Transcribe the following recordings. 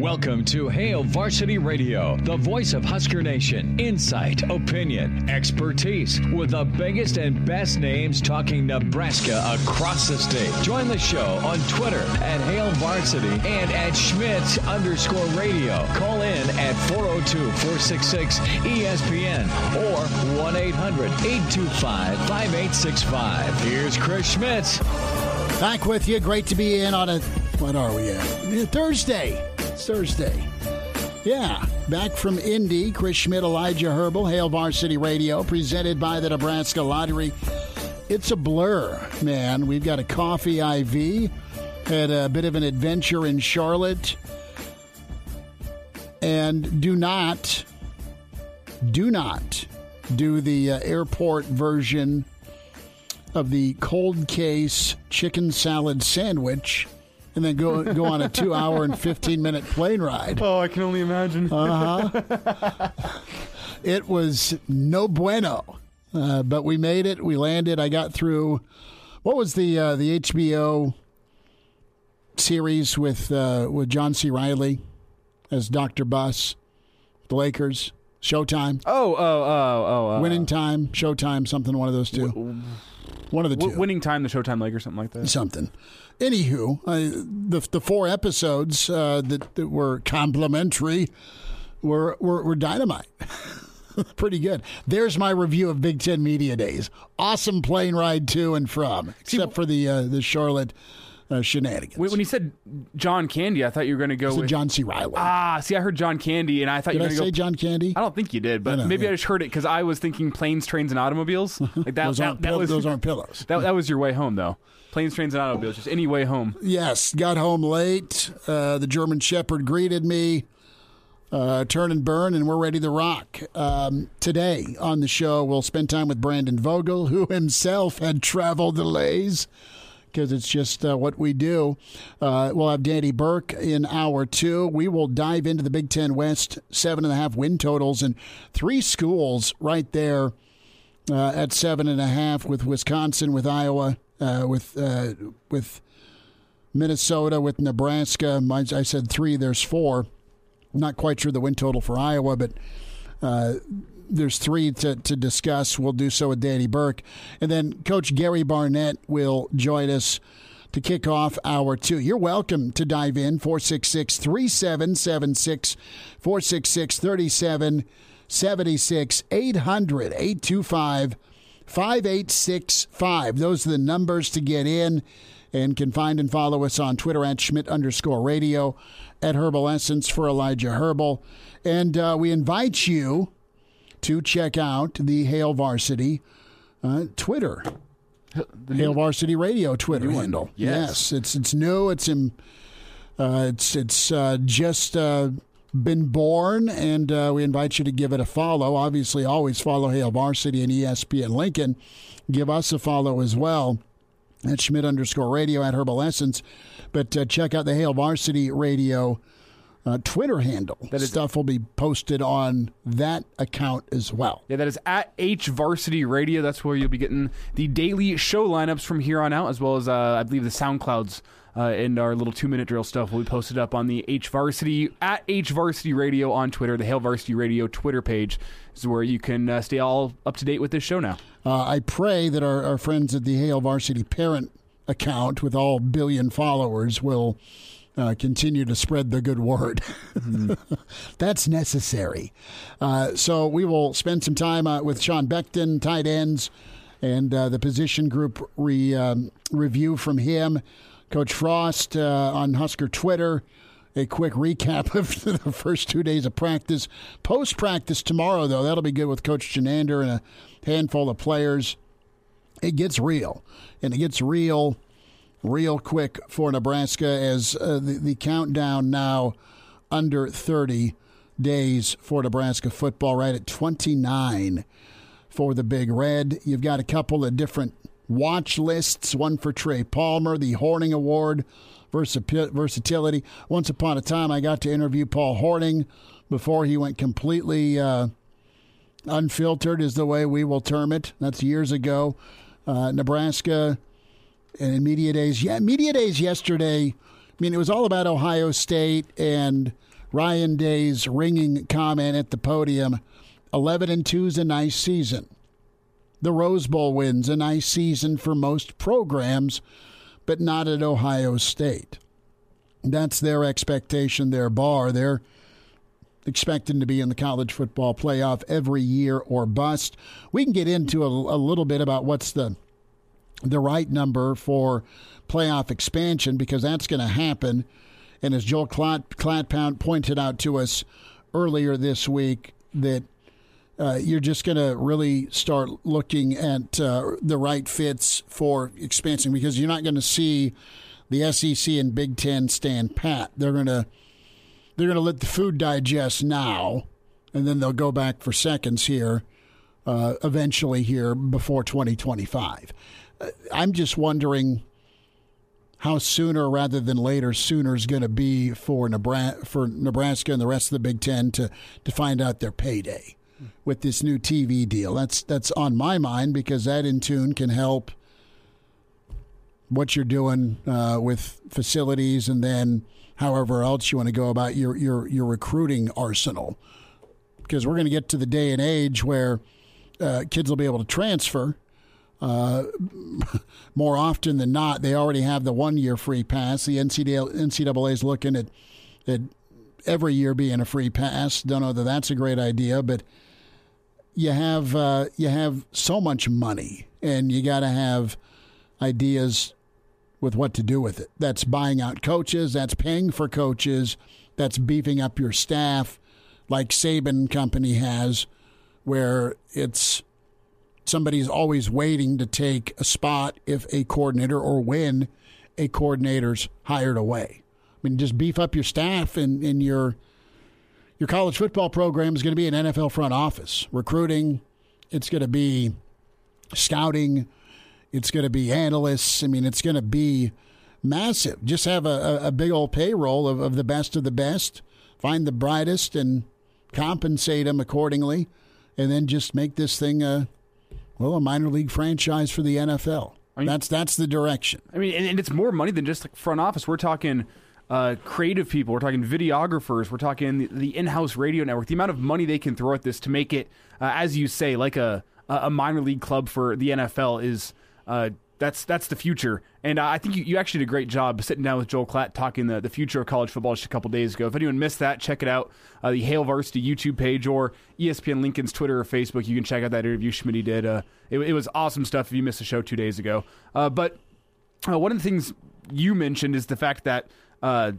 Welcome to Hail Varsity Radio, the voice of Husker Nation. Insight, opinion, expertise, with the biggest and best names talking Nebraska across the state. Join the show on Twitter at Hail Varsity and at Schmidt underscore radio. Call in at 402-466-ESPN or 1-800-825-5865. Here's Chris Schmidt. Back with you. Great to be in on a, what are we at? Thursday. Thursday. Yeah, back from Indy, Chris Schmidt, Elijah Herbal, Hail Varsity Radio, presented by the Nebraska Lottery. It's a blur, man. We've got a coffee IV, had a bit of an adventure in Charlotte, and do not, do not do the uh, airport version of the cold case chicken salad sandwich and then go go on a two hour and fifteen minute plane ride. Oh, I can only imagine. Uh huh. it was no bueno, uh, but we made it. We landed. I got through. What was the uh, the HBO series with uh, with John C. Reilly as Doctor Buss, the Lakers, Showtime. Oh, oh, oh, oh. Uh, Winning Time, Showtime, something. One of those two. one of the two. w- winning time, the Showtime Lake or something like that. something. Anywho, uh, the the four episodes uh, that, that were complimentary were were, were dynamite. Pretty good. There's my review of Big Ten Media Days. Awesome plane ride to and from, except for the uh, the Charlotte uh, shenanigans. When when you said John Candy, I thought you were going to go with John C. Reilly. Ah, see, I heard John Candy, and I thought Did you were say going to go. John Candy? I don't think you did, but maybe yeah. I just heard it because I was thinking planes, trains, and automobiles. Like that. Those that, aren't that pill- was those aren't pillows. That, that was your way home, though. Planes, trains, and automobiles. Just any way home. Yes, got home late. Uh, the German Shepherd greeted me. Uh, turn and burn, and we're ready to rock. Um, today on the show, we'll spend time with Brandon Vogel, who himself had travel delays because it's just uh, what we do. Uh, we'll have Danny Burke in hour two. We will dive into the Big Ten West seven and a half win totals and three schools right there uh, at seven and a half with Wisconsin, with Iowa, uh, with uh, with Minnesota, with Nebraska. I said three. There's four. Not quite sure the win total for Iowa, but uh, there's three to, to discuss. We'll do so with Danny Burke. And then Coach Gary Barnett will join us to kick off hour two. You're welcome to dive in 466 3776 466 3776 800 825 5865. Those are the numbers to get in and can find and follow us on Twitter at Schmidt underscore radio, at Herbal Essence for Elijah Herbal. And uh, we invite you to check out the Hail Varsity uh, Twitter. Hail Varsity Radio Twitter handle. Yes. it's it's new. It's in, uh, it's it's uh, just uh, been born, and uh, we invite you to give it a follow. Obviously, always follow Hail Varsity and ESPN Lincoln. Give us a follow as well at Schmidt underscore Radio at Herbal Essence. But uh, check out the Hail Varsity Radio uh, Twitter handle. That is- stuff will be posted on that account as well. Yeah, that is at H Varsity Radio. That's where you'll be getting the daily show lineups from here on out, as well as uh, I believe the SoundClouds and our little two minute drill stuff will be posted up on the H Varsity at H Varsity Radio on Twitter. The Hail Varsity Radio Twitter page is where you can uh, stay all up to date with this show now. Uh, I pray that our, our friends at the Hail Varsity Parent account with all billion followers will uh, continue to spread the good word. That's necessary. Uh, so we will spend some time uh, with Sean Beckton, tight ends, and uh, the position group re, um, review from him. Coach Frost uh, on Husker Twitter. A quick recap of the first two days of practice. Post practice tomorrow, though, that'll be good with Coach Chinander and a handful of players. It gets real, and it gets real real quick for Nebraska as uh, the, the countdown now under 30 days for Nebraska football, right at 29 for the Big Red. You've got a couple of different watch lists one for Trey Palmer, the Hornung Award, versatility. Once upon a time, I got to interview Paul Hornung before he went completely uh, unfiltered, is the way we will term it. That's years ago. Uh, Nebraska and media days. Yeah, media days yesterday. I mean, it was all about Ohio State and Ryan Day's ringing comment at the podium. Eleven and two is a nice season. The Rose Bowl wins a nice season for most programs, but not at Ohio State. That's their expectation, their bar. They're expecting to be in the college football playoff every year or bust. We can get into a, a little bit about what's the the right number for playoff expansion because that's going to happen. And as Joel Clatpound pointed out to us earlier this week, that uh, you're just going to really start looking at uh, the right fits for expansion because you're not going to see the SEC and Big Ten stand pat. They're going to they're going to let the food digest now, and then they'll go back for seconds here, uh, eventually here before 2025. Uh, I'm just wondering how sooner rather than later sooner is going to be for Nebraska, for Nebraska and the rest of the Big Ten to to find out their payday with this new TV deal. That's that's on my mind because that in tune can help what you're doing uh, with facilities and then however else you want to go about your your your recruiting arsenal. Because we're going to get to the day and age where uh, kids will be able to transfer. Uh, more often than not, they already have the one year free pass. The NCAA, is looking at, at every year being a free pass. Don't know that that's a great idea, but you have uh, you have so much money, and you got to have ideas with what to do with it. That's buying out coaches. That's paying for coaches. That's beefing up your staff, like Saban Company has, where it's somebody's always waiting to take a spot if a coordinator or when a coordinator's hired away. I mean, just beef up your staff and, and your your college football program is going to be an NFL front office. Recruiting, it's going to be scouting, it's going to be analysts. I mean, it's going to be massive. Just have a, a big old payroll of, of the best of the best, find the brightest and compensate them accordingly, and then just make this thing a well a minor league franchise for the NFL. I mean, that's that's the direction. I mean, and, and it's more money than just like front office. We're talking uh, creative people. We're talking videographers. We're talking the, the, in-house radio network. The amount of money they can throw at this to make it, uh, as you say, like a a minor league club for the NFL is. Uh, that's that's the future, and I think you, you actually did a great job sitting down with Joel Klatt talking the, the future of college football just a couple days ago. If anyone missed that, check it out. Uh, the Hail Varsity YouTube page or ESPN Lincoln's Twitter or Facebook. You can check out that interview Schmidt did. Uh, it, it, was awesome stuff. If you missed the show two days ago, uh, but uh, one of the things you mentioned is the fact that uh,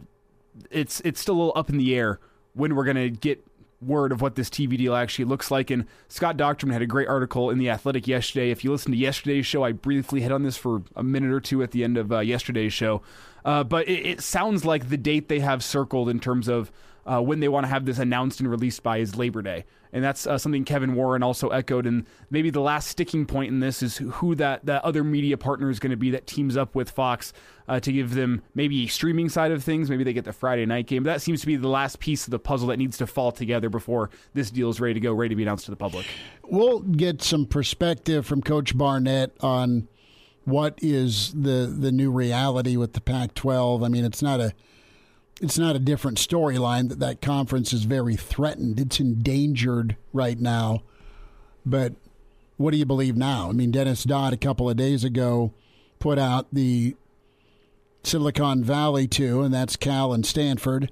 it's it's still a little up in the air when we're going to get word of what this TV deal actually looks like. And Scott Dochterman had a great article in The Athletic yesterday. If you listen to yesterday's show, I briefly hit on this for a minute or two at the end of uh, yesterday's show. Uh, but it, it, sounds like the date they have circled in terms of uh, when they want to have this announced and released by is Labor Day. And that's uh, something Kevin Warren also echoed. And maybe the last sticking point in this is who that, that other media partner is going to be that teams up with Fox uh, to give them maybe a streaming side of things. Maybe they get the Friday night game. But that seems to be the last piece of the puzzle that needs to fall together before this deal is ready to go, ready to be announced to the public. We'll get some perspective from Coach Barnett on what is the the new reality with the Pac-12. I mean, it's not a it's not a different storyline that that conference is very threatened. It's endangered right now. But what do you believe now? I mean, Dennis Dodd a couple of days ago put out the Silicon Valley two, and that's Cal and Stanford.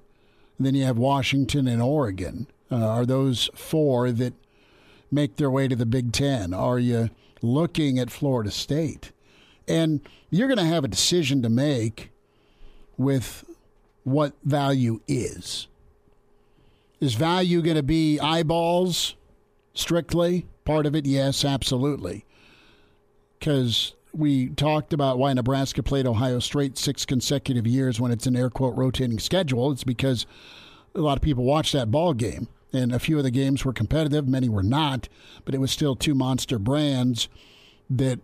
And then you have Washington and Oregon. Uh, are those four that make their way to the Big Ten? Are you looking at Florida State? And you're going to have a decision to make with what value is. Is value going to be eyeballs strictly? Part of it, yes, absolutely. Because we talked about why Nebraska played Ohio State six consecutive years when it's an air quote rotating schedule. It's because a lot of people watched that ball game, and a few of the games were competitive, many were not, but it was still two monster brands that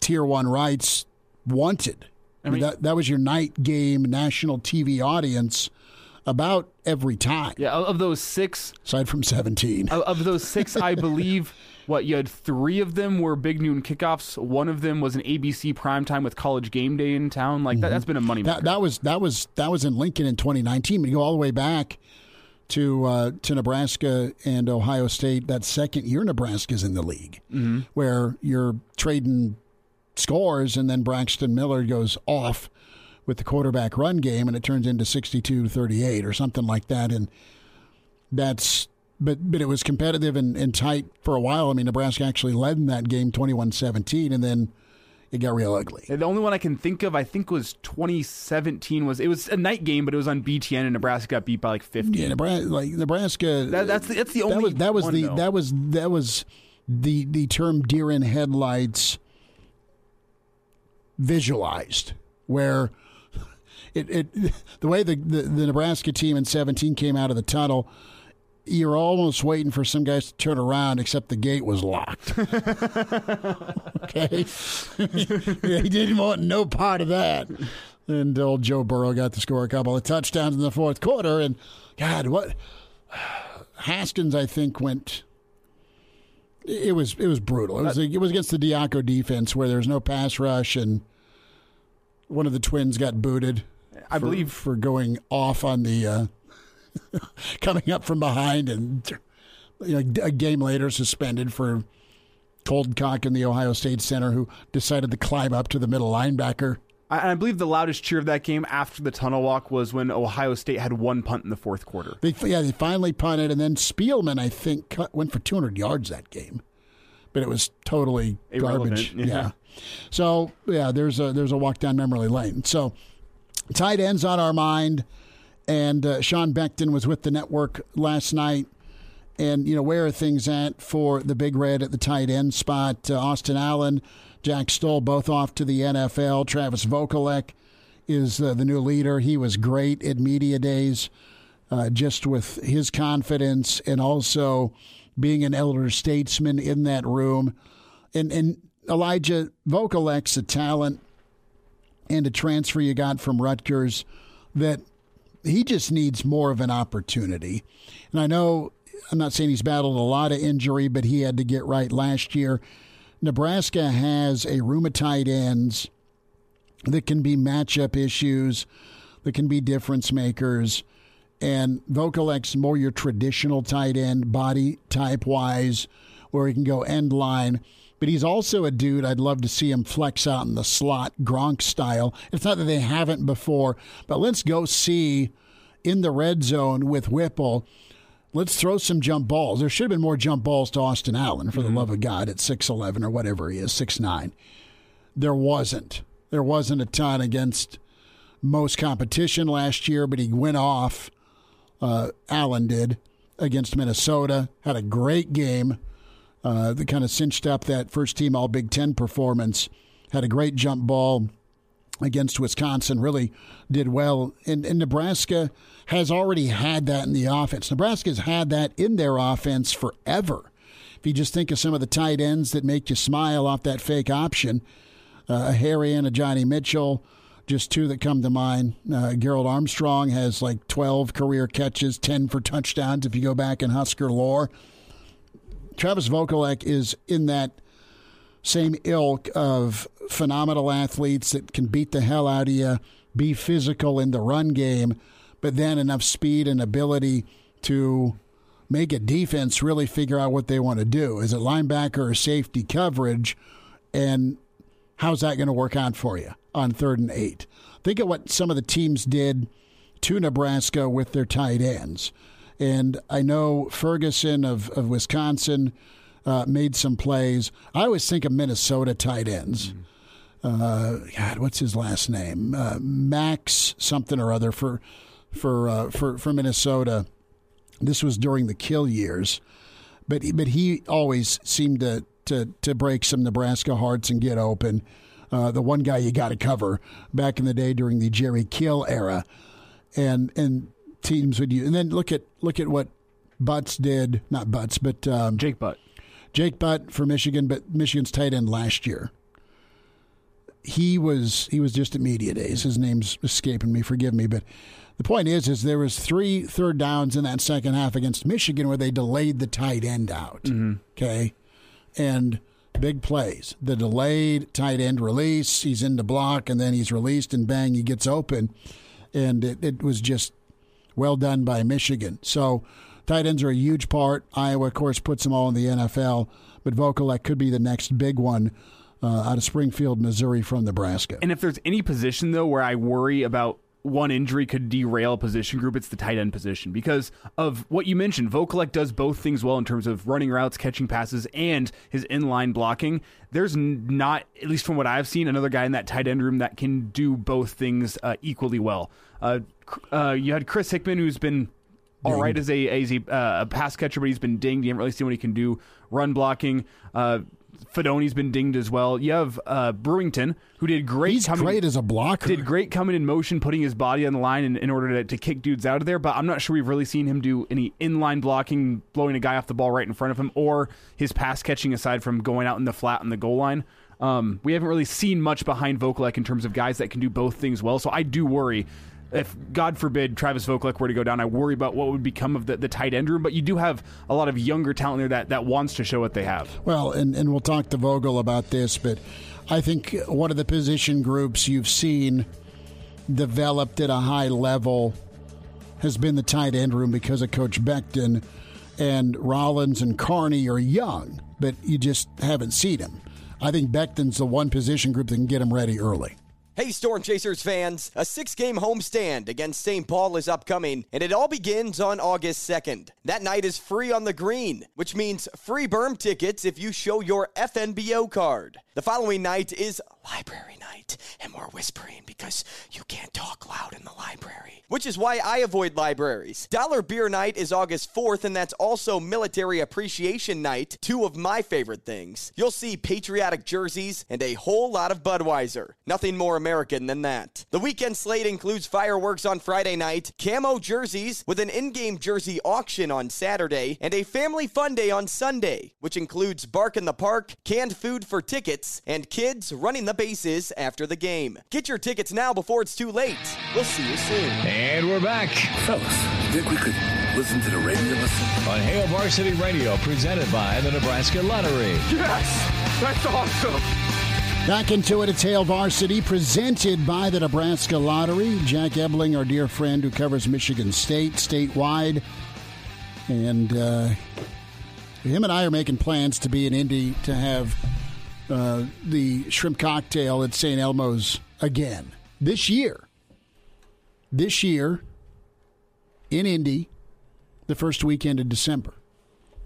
tier one rights wanted. I mean, that that was your night game national TV audience about every time. Yeah, of those six, aside from seventeen, of, of those six, I believe what you had three of them were big noon kickoffs. One of them was an ABC primetime with College Game Day in town. Like that, has been a money. That, that, was that was that was in Lincoln in 2019. We go all the way back to uh, to Nebraska and Ohio State. That second year, Nebraska's in the league, mm-hmm. where you're trading scores, and then Braxton Miller goes off with the quarterback run game, and it turns into 62-38 or something like that. And that's but but it was competitive and, and tight for a while. I mean, Nebraska actually led in that game 21-17, and then it got real ugly. The only one I can think of, I think, was 2017. Was it was a night game, but it was on BTN, and Nebraska got beat by like 50. Yeah, Nebraska, like Nebraska. That, that's the, that's the only. That was, that was one, the though. that was that was the the term deer in headlights visualized, where it, it the way the, the the Nebraska team in 17 came out of the tunnel you're almost waiting for some guys to turn around, except the gate was locked. okay, he didn't want no part of that. And old Joe Burrow got to score a couple of touchdowns in the fourth quarter. And God, what Haskins, I think, went. It was it was brutal. It was it was against the Diaco defense where there was no pass rush, and one of the twins got booted. I for, believe for going off on the. Uh, coming up from behind and you know, a game later suspended for cold cock in the Ohio State center who decided to climb up to the middle linebacker. I, I believe the loudest cheer of that game after the tunnel walk was when Ohio State had one punt in the fourth quarter. They, yeah, they finally punted, and then Spielman, I think, cut, went for 200 yards that game, but it was totally Irrelevant, garbage. yeah. yeah. So yeah, there's a there's a walk down memory lane. So tight ends on our mind. And uh, Sean Beckton was with the network last night. And, you know, where are things at for the Big Red at the tight end spot? Uh, Austin Allen, Jack Stoll, both off to the NFL. Travis Vokolek is uh, the new leader. He was great at Media Days, uh, just with his confidence and also being an elder statesman in that room. And, and Elijah Vokolek's a talent and a transfer you got from Rutgers that – he just needs more of an opportunity. And I know I'm not saying he's battled a lot of injury, but he had to get right last year. Nebraska has a room of tight ends that can be matchup issues, that can be difference makers. And Vokolek's more your traditional tight end, body type wise, where he can go end line. But he's also a dude I'd love to see him flex out in the slot, Gronk style. It's not that they haven't before, but let's go see in the red zone with Whipple. Let's throw some jump balls. There should have been more jump balls to Austin Allen, for the love of God, at 6'11 or whatever he is, 6'9. There wasn't. There wasn't a ton against most competition last year, but he went off. Uh, Allen did against Minnesota, had a great game uh, that kind of cinched up that first team All Big Ten performance. Had a great jump ball against Wisconsin, really did well. And, and, Nebraska has already had that in the offense. Nebraska's had that in their offense forever. If you just think of some of the tight ends that make you smile off that fake option, uh, a Harry and a Johnny Mitchell, just two that come to mind. Uh, Gerald Armstrong has like 12 career catches, 10 for touchdowns if you go back in Husker lore. Travis Vokolek is in that same ilk of phenomenal athletes that can beat the hell out of you, be physical in the run game, but then enough speed and ability to make a defense really figure out what they want to do. Is it linebacker or safety coverage? And how's that going to work out for you on third and eight? Think of what some of the teams did to Nebraska with their tight ends. And I know Ferguson of, of Wisconsin uh, made some plays. I always think of Minnesota tight ends. Mm-hmm. Uh, God, what's his last name? Uh, Max something or other for for uh, for for Minnesota. This was during the kill years, but but he always seemed to to to break some Nebraska hearts and get open. Uh, the one guy you got to cover back in the day during the Jerry Kill era, and and teams would you? And then look at look at what Butts did. Not Butts, but um, Jake Butt. Jake Butt for Michigan, but Michigan's tight end last year. He was he was just at media days. His name's escaping me. Forgive me, but the point is, is there was three third downs in that second half against Michigan where they delayed the tight end out. Mm-hmm. Okay, and big plays. The delayed tight end release. He's in the block, and then he's released, and bang, he gets open. And it, it was just well done by Michigan. So tight ends are a huge part. Iowa, of course, puts them all in the NFL, but Vokolek could be the next big one uh, out of Springfield, Missouri from Nebraska. And if there's any position though where I worry about one injury could derail a position group, it's the tight end position because of what you mentioned. Vokolek does both things well in terms of running routes, catching passes, and his inline blocking. There's not, at least from what I've seen, another guy in that tight end room that can do both things uh, equally well. Uh, uh, you had Chris Hickman, who's been all right as a as a, uh, a pass catcher, but he's been dinged. You haven't really seen what he can do run blocking. Uh, Fidone's been dinged as well. You have uh, Brewington, who did great. He's coming, great as a blocker. did great coming in motion, putting his body on the line in, in order to, to kick dudes out of there. But I'm not sure we've really seen him do any inline blocking, blowing a guy off the ball right in front of him, or his pass catching aside from going out in the flat on the goal line. Um, we haven't really seen much behind Vokolek in terms of guys that can do both things well. So I do worry if God forbid Travis Vokolek were to go down, I worry about what would become of the, the tight end room. But you do have a lot of younger talent there that, that wants to show what they have. Well, and, and we'll talk to Vogel about this, but I think one of the position groups you've seen developed at a high level has been the tight end room because of Coach Beckton. And Rollins and Carnie are young, but you just haven't seen them. I think Beckton's the one position group that can get them ready early. Hey, Storm Chasers fans! A six game homestand against St. Paul is upcoming, and it all begins on August 2nd. That night is free on the green, which means free berm tickets if you show your FNBO card. The following night is library night, and more whispering because you can't talk loud in the library, which is why I avoid libraries. Dollar Beer Night is August 4th, and that's also Military Appreciation Night, two of my favorite things. You'll see patriotic jerseys and a whole lot of Budweiser. Nothing more American than that. The weekend slate includes fireworks on Friday night, camo jerseys with an in game jersey auction on Saturday, and a family fun day on Sunday, which includes Bark in the Park, canned food for tickets, and kids running the bases after the game. Get your tickets now before it's too late. We'll see you soon. And we're back Fellas, think we could listen to the radio listen? on Hail Varsity Radio, presented by the Nebraska Lottery. Yes! That's awesome! Back into it, it's Hail Varsity, presented by the Nebraska Lottery. Jack Ebling, our dear friend who covers Michigan State statewide. And uh, him and I are making plans to be in Indy to have uh, the shrimp cocktail at St. Elmo's again this year. This year in Indy, the first weekend of December.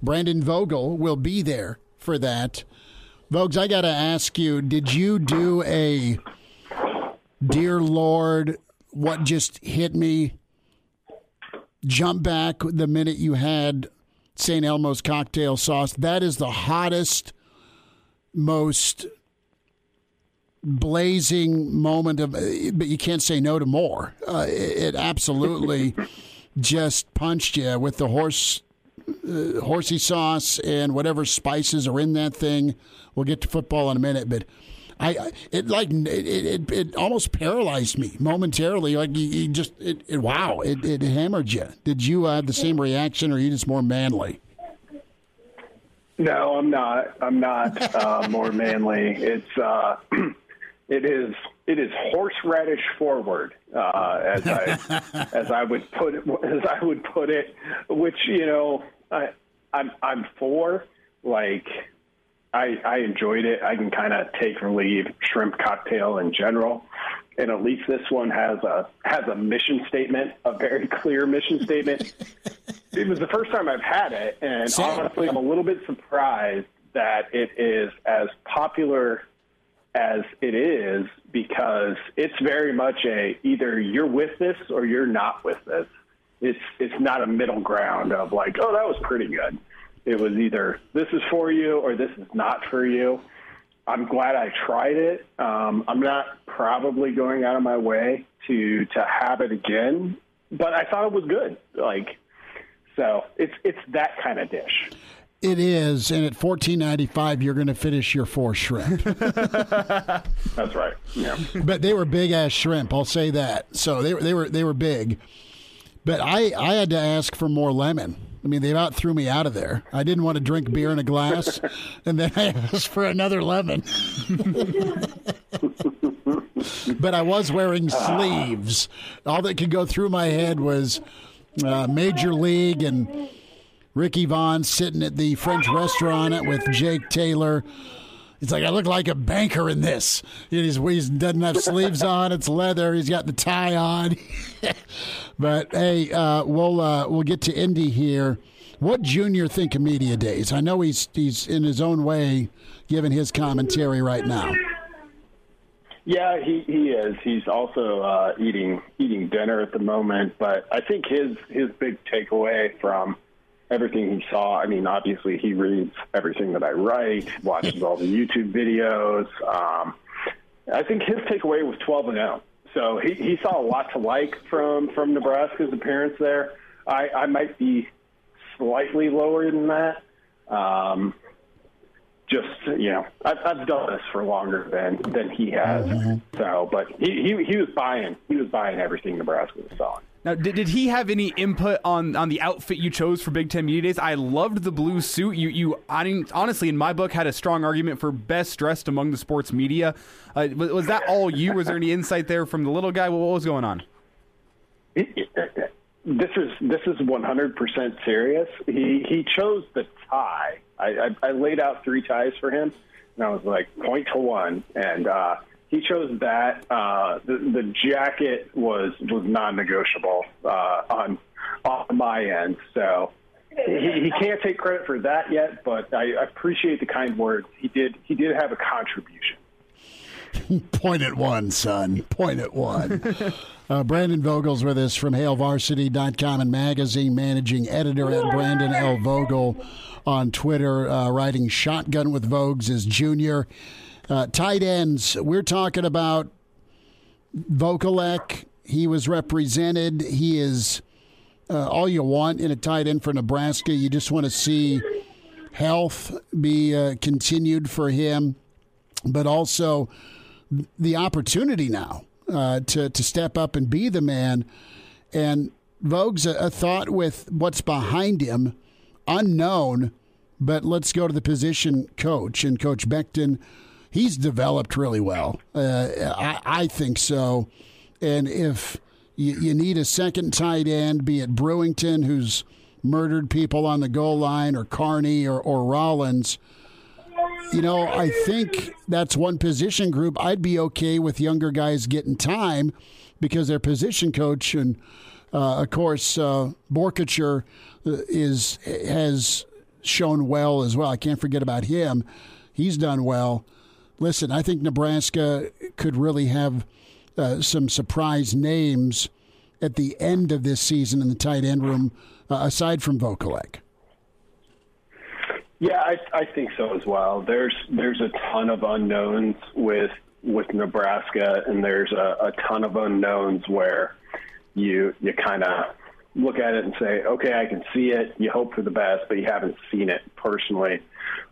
Brandon Vogel will be there for that. Vogues, I got to ask you, did you do a Dear Lord, what just hit me? Jump back the minute you had St. Elmo's cocktail sauce. That is the hottest, most blazing moment of, but you can't say no to more. Uh, it, it absolutely just punched you with the horse uh, horsey sauce and whatever spices are in that thing. We'll get to football in a minute, but I, I it like it, it it almost paralyzed me momentarily. Like you, you just it, it wow it, it hammered you. Did you uh, have the same reaction, or are you just more manly? No, I'm not. I'm not uh, more manly. It's uh, it is it is horseradish forward, uh, as I as I would put it, as I would put it. Which you know, I I'm I'm for like I I enjoyed it. I can kind of take or leave shrimp cocktail in general. And at least this one has a has a mission statement, a very clear mission statement. It was the first time I've had it, and Same. honestly, I'm a little bit surprised that it is as popular as it is because it's very much a either you're with this or you're not with this. It's it's not a middle ground of like, oh, that was pretty good. It was either this is for you or this is not for you. I'm glad I tried it. Um, I'm not probably going out of my way to to have it again but I thought it was good. Like, so it's it's that kind of dish. It is, and at fourteen ninety five, you're going to finish your four shrimp. That's right. Yeah. but they were big ass shrimp. I'll say that. So they were they were they were big. But I I had to ask for more lemon. I mean, they about threw me out of there. I didn't want to drink beer in a glass, and then I asked for another lemon. but I was wearing ah. sleeves. All that could go through my head was uh, Major League and Ricky Vaughn sitting at the French restaurant with Jake Taylor. He's like, I look like a banker in this. He's, he doesn't have sleeves on. It's leather. He's got the tie on. but hey, uh, we'll uh, we'll get to Indy here. What Junior think of media days? I know he's he's in his own way giving his commentary right now. Yeah, he, he is. He's also uh, eating eating dinner at the moment. But I think his his big takeaway from everything he saw. I mean, obviously he reads everything that I write, watches all the YouTube videos. Um, I think his takeaway was 12 and 0. So he, he saw a lot to like from from Nebraska's appearance there. I, I might be slightly lower than that. Um, just you know, I've, I've done this for longer than than he has. Mm-hmm. So, but he, he he was buying he was buying everything Nebraska was selling. Now, did, did he have any input on, on the outfit you chose for Big Ten Media Days? I loved the blue suit. You you I, honestly, in my book, had a strong argument for best dressed among the sports media. Uh, was, was, that all you? Was there any insight there from the little guy? What, what was going on? It, it, this is this is 100% serious. He he chose the tie. I, I, I laid out three ties for him, and I was like point to one, and uh, he chose that. Uh, the, the jacket was was non-negotiable uh, on on my end, so he, he can't take credit for that yet. But I appreciate the kind words. He did he did have a contribution. Point at one, son. Point at one. Uh, Brandon Vogel's with us from HailVarsity.com and magazine managing editor at Brandon L. Vogel on Twitter, uh, writing Shotgun with Vogues as junior. Uh, tight ends, we're talking about Vokolek. He was represented. He is uh, all you want in a tight end for Nebraska. You just want to see health be uh, continued for him, but also the opportunity now uh, to to step up and be the man. And Vogue's a, a thought with what's behind him, unknown. But let's go to the position coach and Coach Beckton he's developed really well. Uh, I, I, think so. And if you, you, need a second tight end, be it Brewington, who's murdered people on the goal line, or Carnie or, or Rollins, you know, I think that's one position group. I'd be okay with younger guys getting time because their position coach and, uh, of course, uh, Boerkircher uh, is has shown well as well. I can't forget about him. He's done well listen, I think Nebraska could really have uh, some surprise names at the end of this season in the tight end room, uh, aside from Vokolek. Yeah, I, I think so as well. There's there's a ton of unknowns with with Nebraska, and there's a, a ton of unknowns where you you kind of look at it and say, okay, I can see it. You hope for the best, but you haven't seen it personally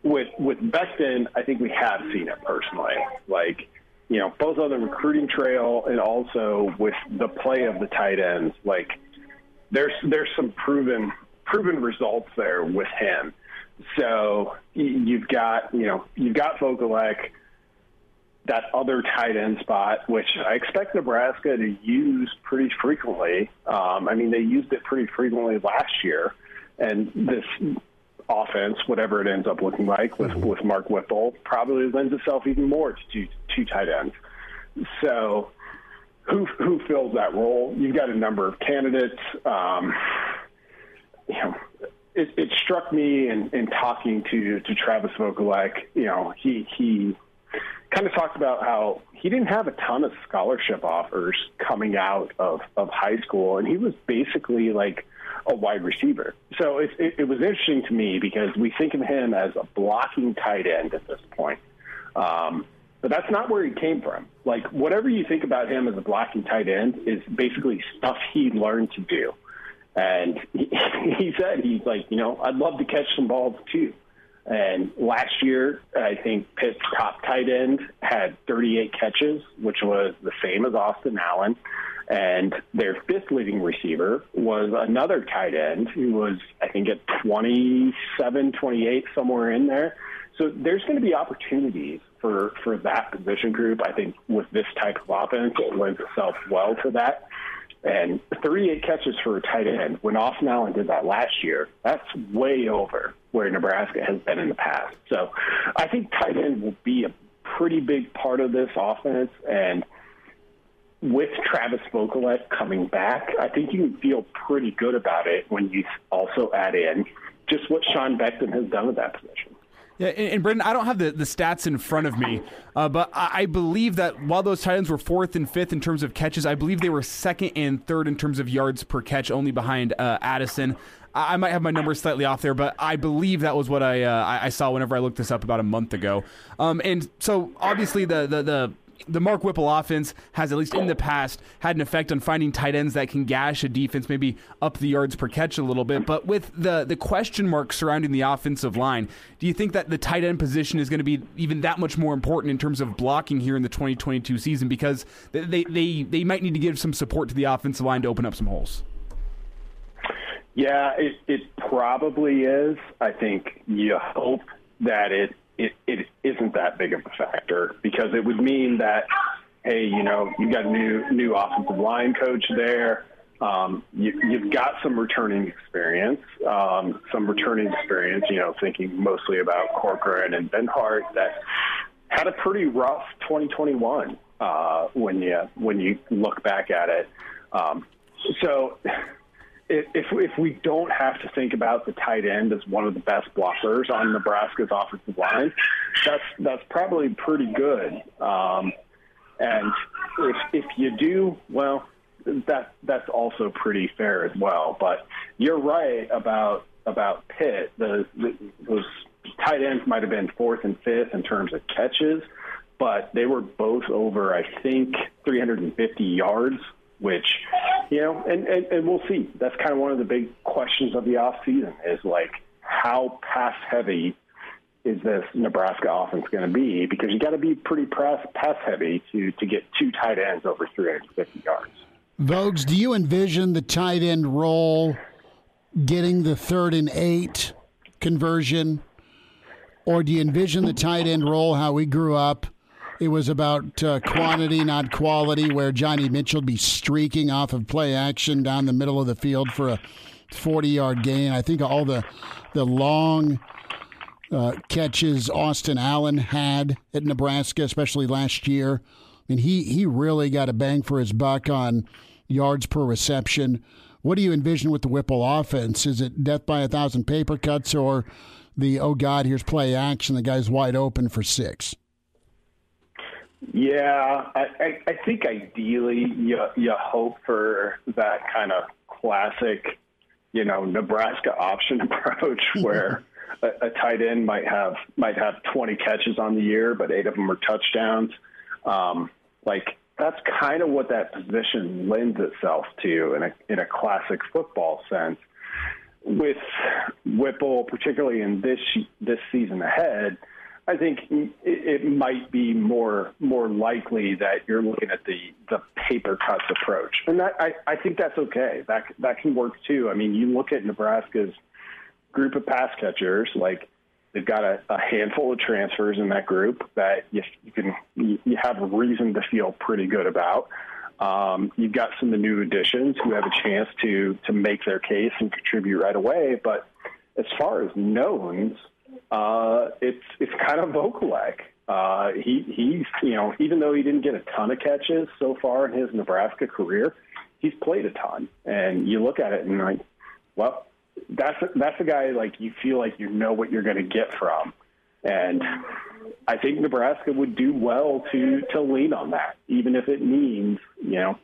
with with Beckton, I think we have seen it personally. Like, you know, both on the recruiting trail and also with the play of the tight ends. Like, there's there's some proven proven results there with him. So you've got you know you've got Vokolek, that other tight end spot, which I expect Nebraska to use pretty frequently. Um, I mean, they used it pretty frequently last year, and this offense, whatever it ends up looking like with, with Mark Whipple, probably lends itself even more to two, two tight ends. So who who fills that role? You've got a number of candidates. Um, you know, it, it struck me in, in talking to to Travis Vokolek. You know, he he kind of talked about how he didn't have a ton of scholarship offers coming out of of high school, and he was basically like a wide receiver. So it, it, it was interesting to me because we think of him as a blocking tight end at this point. Um, but that's not where he came from. Like whatever you think about him as a blocking tight end is basically stuff he learned to do. And he, he said he's like, you know, I'd love to catch some balls too. And last year, I think Pitt's top tight end had 38 catches, which was the same as Austin Allen. And their fifth leading receiver was another tight end who was, I think, at 27, 28, somewhere in there. So there's going to be opportunities for, for that position group. I think with this type of offense, it lends itself well to that. And 38 catches for a tight end, when Austin Allen did that last year, that's way over where Nebraska has been in the past. So I think tight end will be a pretty big part of this offense. And with Travis Vokolek coming back, I think you can feel pretty good about it when you also add in just what Sean Beckton has done with that position. Yeah, and, and Brendan, I don't have the, the stats in front of me, uh, but I, I, believe that while those tight ends were fourth and fifth in terms of catches, I believe they were second and third in terms of yards per catch, only behind uh, Addison. I, I, might have my numbers slightly off there, but I believe that was what I uh, I saw whenever I looked this up about a month ago. Um, and so obviously the the, the the Mark Whipple offense has, at least in the past, had an effect on finding tight ends that can gash a defense, maybe up the yards per catch a little bit. But with the the question mark surrounding the offensive line, do you think that the tight end position is going to be even that much more important in terms of blocking here in the 2022 season? Because they they they might need to give some support to the offensive line to open up some holes. Yeah, it, it probably is. I think you hope that it it, it isn't that big of a factor because it would mean that hey, you know, you've got a new new offensive line coach there. Um, you, you've got some returning experience, um, some returning experience. You know, thinking mostly about Corcoran and Benhart that had a pretty rough 2021 uh, when you when you look back at it. Um, so if if we don't have to think about the tight end as one of the best blockers on Nebraska's offensive line, that's that's probably pretty good. Um, and if if you do, well, that that's also pretty fair as well. But you're right about about Pitt. The, the those tight ends might have been fourth and fifth in terms of catches, but they were both over I think 350 yards which, you know, and, and, and we'll see. That's kind of one of the big questions of the off season is like how pass heavy is this Nebraska offense going to be? Because you got to be pretty pass, pass heavy to to get two tight ends over 350 yards. Voges, do you envision the tight end role getting the third and eight conversion, or do you envision the tight end role how we grew up? It was about uh, quantity, not quality, where Johnny Mitchell be streaking off of play action down the middle of the field for a 40 yard gain. I think all the, the long uh, catches Austin Allen had at Nebraska, especially last year. I mean, he, he really got a bang for his buck on yards per reception. What do you envision with the Whipple offense? Is it death by a thousand paper cuts or the, oh God, here's play action, the guy's wide open for six? Yeah, I, I, I think ideally you you hope for that kind of classic, you know, Nebraska option approach where a, a tight end might have might have 20 catches on the year, but eight of them are touchdowns. Um, like that's kind of what that position lends itself to in a in a classic football sense. With Whipple, particularly in this this season ahead I think it, might be more more likely that you're looking at the the paper cuts approach, and that I, I think that's okay. That that can work too. I mean, you look at Nebraska's group of pass catchers, like they've got a, a handful of transfers in that group that you, you can you, you have a reason to feel pretty good about. Um, you've got some of the new additions who have a chance to to make their case and contribute right away. But as far as knowns, uh, it's it's kind of Vokolek. Uh, he he's you know even though he didn't get a ton of catches so far in his Nebraska career, he's played a ton. And you look at it and like, well, that's that's a guy like you feel like you know what you're going to get from. And I think Nebraska would do well to to lean on that, even if it means you know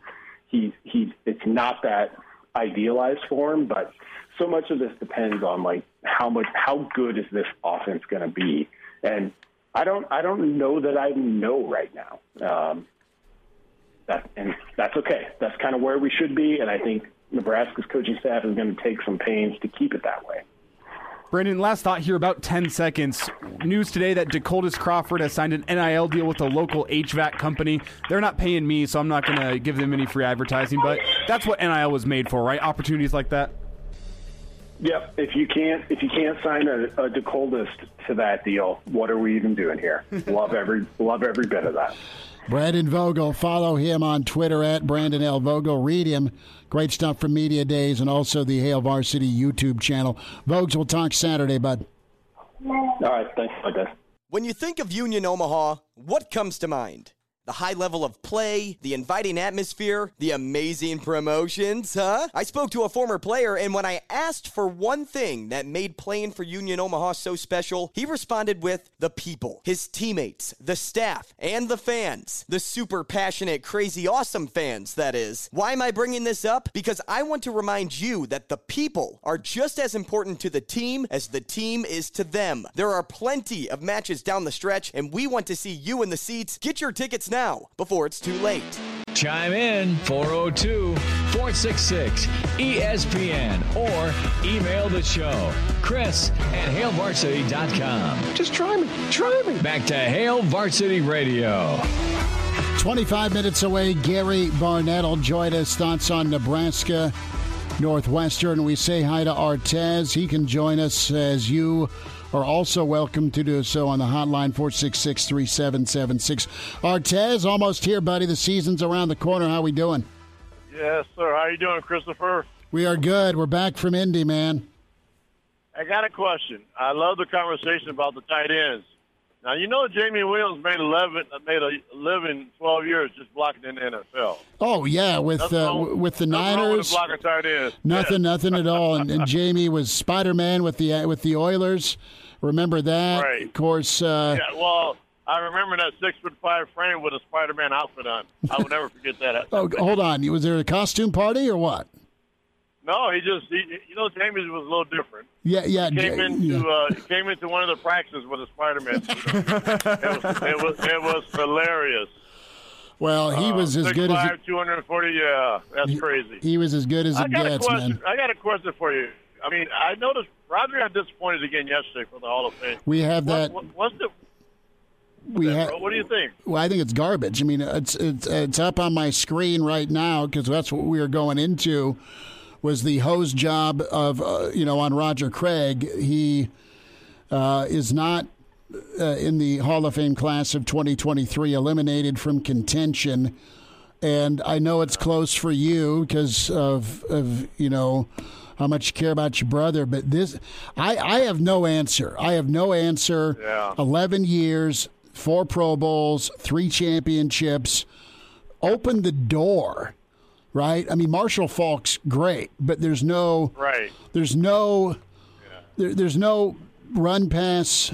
he he it's not that idealized form, but so much of this depends on like how much how good is this offense going to be, and I don't I don't know that I know right now. Um, that and that's okay. That's kind of where we should be, and I think Nebraska's coaching staff is going to take some pains to keep it that way. Brandon, last thought here about 10 seconds. News today that Decoldest Crawford has signed an NIL deal with a local HVAC company. They're not paying me, so I'm not going to give them any free advertising, but that's what NIL was made for, right? Opportunities like that. Yep. If you can't if you can't sign a, a to that deal, what are we even doing here? love every love every bit of that. Brandon Vogel, follow him on Twitter at Brandon L. Vogel. Read him. Great stuff from Media Days and also the Hail Varsity YouTube channel. Vogues, we'll talk Saturday, bud. All right. Thanks, guys. When you think of Union Omaha, what comes to mind? The high level of play, the inviting atmosphere, the amazing promotions, huh? I spoke to a former player, and when I asked for one thing that made playing for Union Omaha so special, he responded with the people, his teammates, the staff, and the fans. The super passionate, crazy, awesome fans, that is. Why am I bringing this up? Because I want to remind you that the people are just as important to the team as the team is to them. There are plenty of matches down the stretch, and we want to see you in the seats. Get your tickets now before it's too late. Chime in 402 466 ESPN or email the show. Chris at HailVarsity.com. Just try me. Try me. Back to Hail Varsity Radio. 25 minutes away, Gary Barnett will join us. Thoughts on Nebraska, Northwestern. We say hi to Artez. He can join us as you are also welcome to do so on the hotline 466 3776. Artez, almost here, buddy. The season's around the corner. How we doing? Yes, sir. How are you doing, Christopher? We are good. We're back from Indy, man. I got a question. I love the conversation about the tight ends. Now you know Jamie Williams made eleven, made a living twelve years just blocking in the NFL. Oh yeah, with uh, with the nothing wrong Niners, with blocking tight ends. nothing, Yeah. nothing at all. And, and Jamie was Spider Man with the with the Oilers. Remember that? Right. Of course. Uh, Yeah, well, I remember that six foot five frame with a Spider Man outfit on. I will never forget that. Oh, hold on. Was there a costume party or what? No, he just, he, you know, Jamie's was a little different. Yeah, yeah. He came into yeah. uh, he came into one of the practices with a Spider Man. it, was, it was it was hilarious. well, he was as good as 6'5", 240, Yeah, that's crazy. he was as good as I it a gets, question. man. I got a question for you. I mean, I noticed Roger got disappointed again yesterday for the Hall of Fame. We have that. what, what's the? We have. What do you think? Well, I think it's garbage. I mean, it's it's it's up on my screen right now because that's what we were going into. Was the hose job of uh, you know on Roger Craig? He uh, is not uh, in the Hall of Fame class of 2023, eliminated from contention. And I know it's close for you because of of you know how much you care about your brother. But this, I I have no answer. I have no answer. Yeah. 11 years, four Pro Bowls, three championships, Open the door, right? I mean, Marshall Faulk's great, but there's no, Right. there's no, there, there's no run pass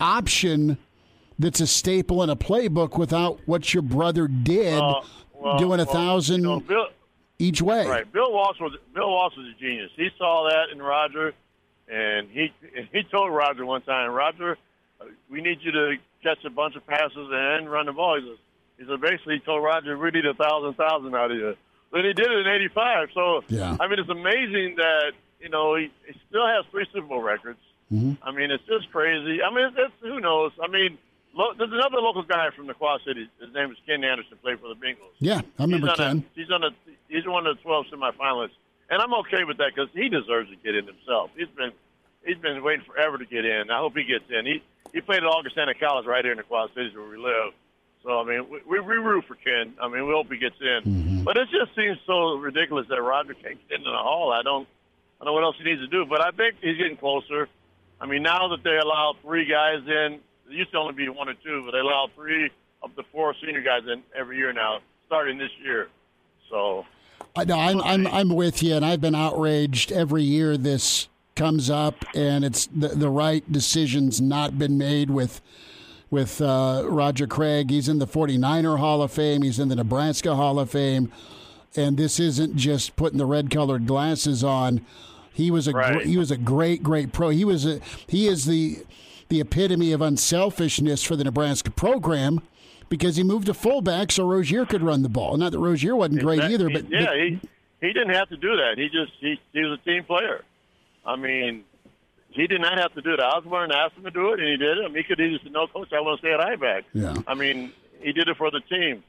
option that's a staple in a playbook without what your brother did, Uh, well, doing a well, thousand You know, Bill, each way. right. Bill Walsh was Bill Walsh was a genius. He saw that in Roger, and he and he told Roger one time, Roger, we need you to catch a bunch of passes and run the ball. He says, he said basically he told Roger, we need a thousand thousand out of you. Then he did it in '85. So Yeah. I mean, it's amazing that you know he, he still has three Super Bowl records. Mm-hmm. I mean, it's just crazy. I mean, it's, it's who knows. I mean, lo- there's another local guy from the Quad Cities. His name is Ken Anderson. Played for the Bengals. Yeah, I remember he's Ken. A, he's on a he's one of the 12 semifinalists, and I'm okay with that because he deserves to get in himself. He's been he's been waiting forever to get in. I hope he gets in. He he played at Augustana College right here in the Quad Cities where we live. So I mean, we, we, we root for Ken. I mean, we hope he gets in. Mm-hmm. But it just seems so ridiculous that Roger can't get into the hall. I don't I don't know what else he needs to do. But I think he's getting closer. I mean, now that they allow three guys in, it used to only be one or two, but they allow three of the four senior guys in every year now, starting this year. So, I know I'm I'm I'm with you, and I've been outraged every year this comes up, and it's the the right decisions not been made with with uh, Roger Craig. He's in the 49er Hall of Fame. He's in the Nebraska Hall of Fame, and this isn't just putting the red colored glasses on. He was a gr- he was a great great pro. He was a he is the the epitome of unselfishness for the Nebraska program because he moved to fullback so Rozier could run the ball. Not that Rozier wasn't great either, but, yeah, but he he didn't have to do that. He just he he was a team player. I mean, he did not have to do it. Osborne asked him to do it, and he did it. I mean, he could easily say, "No, coach, I want to stay at I back." Yeah. I mean, he did it for the team.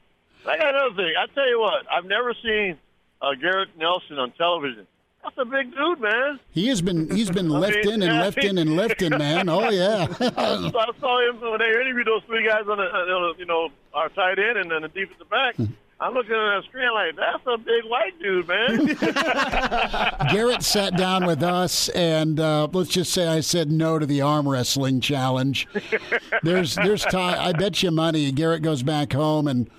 I got another thing. I tell you what, I've never seen uh, Garrett Nelson on television. That's a big dude, man. he has been he's been I mean, lifting and yeah. lifting and lifting, man. Oh yeah. I saw him when they interviewed those three guys on the, uh, you know, our tight end and then the defensive back. I'm looking at that screen like, that's a big white dude, man. Garrett sat down with us, and uh, let's just say I said no to the arm wrestling challenge. There's, there's time. I bet you money. Garrett goes back home, and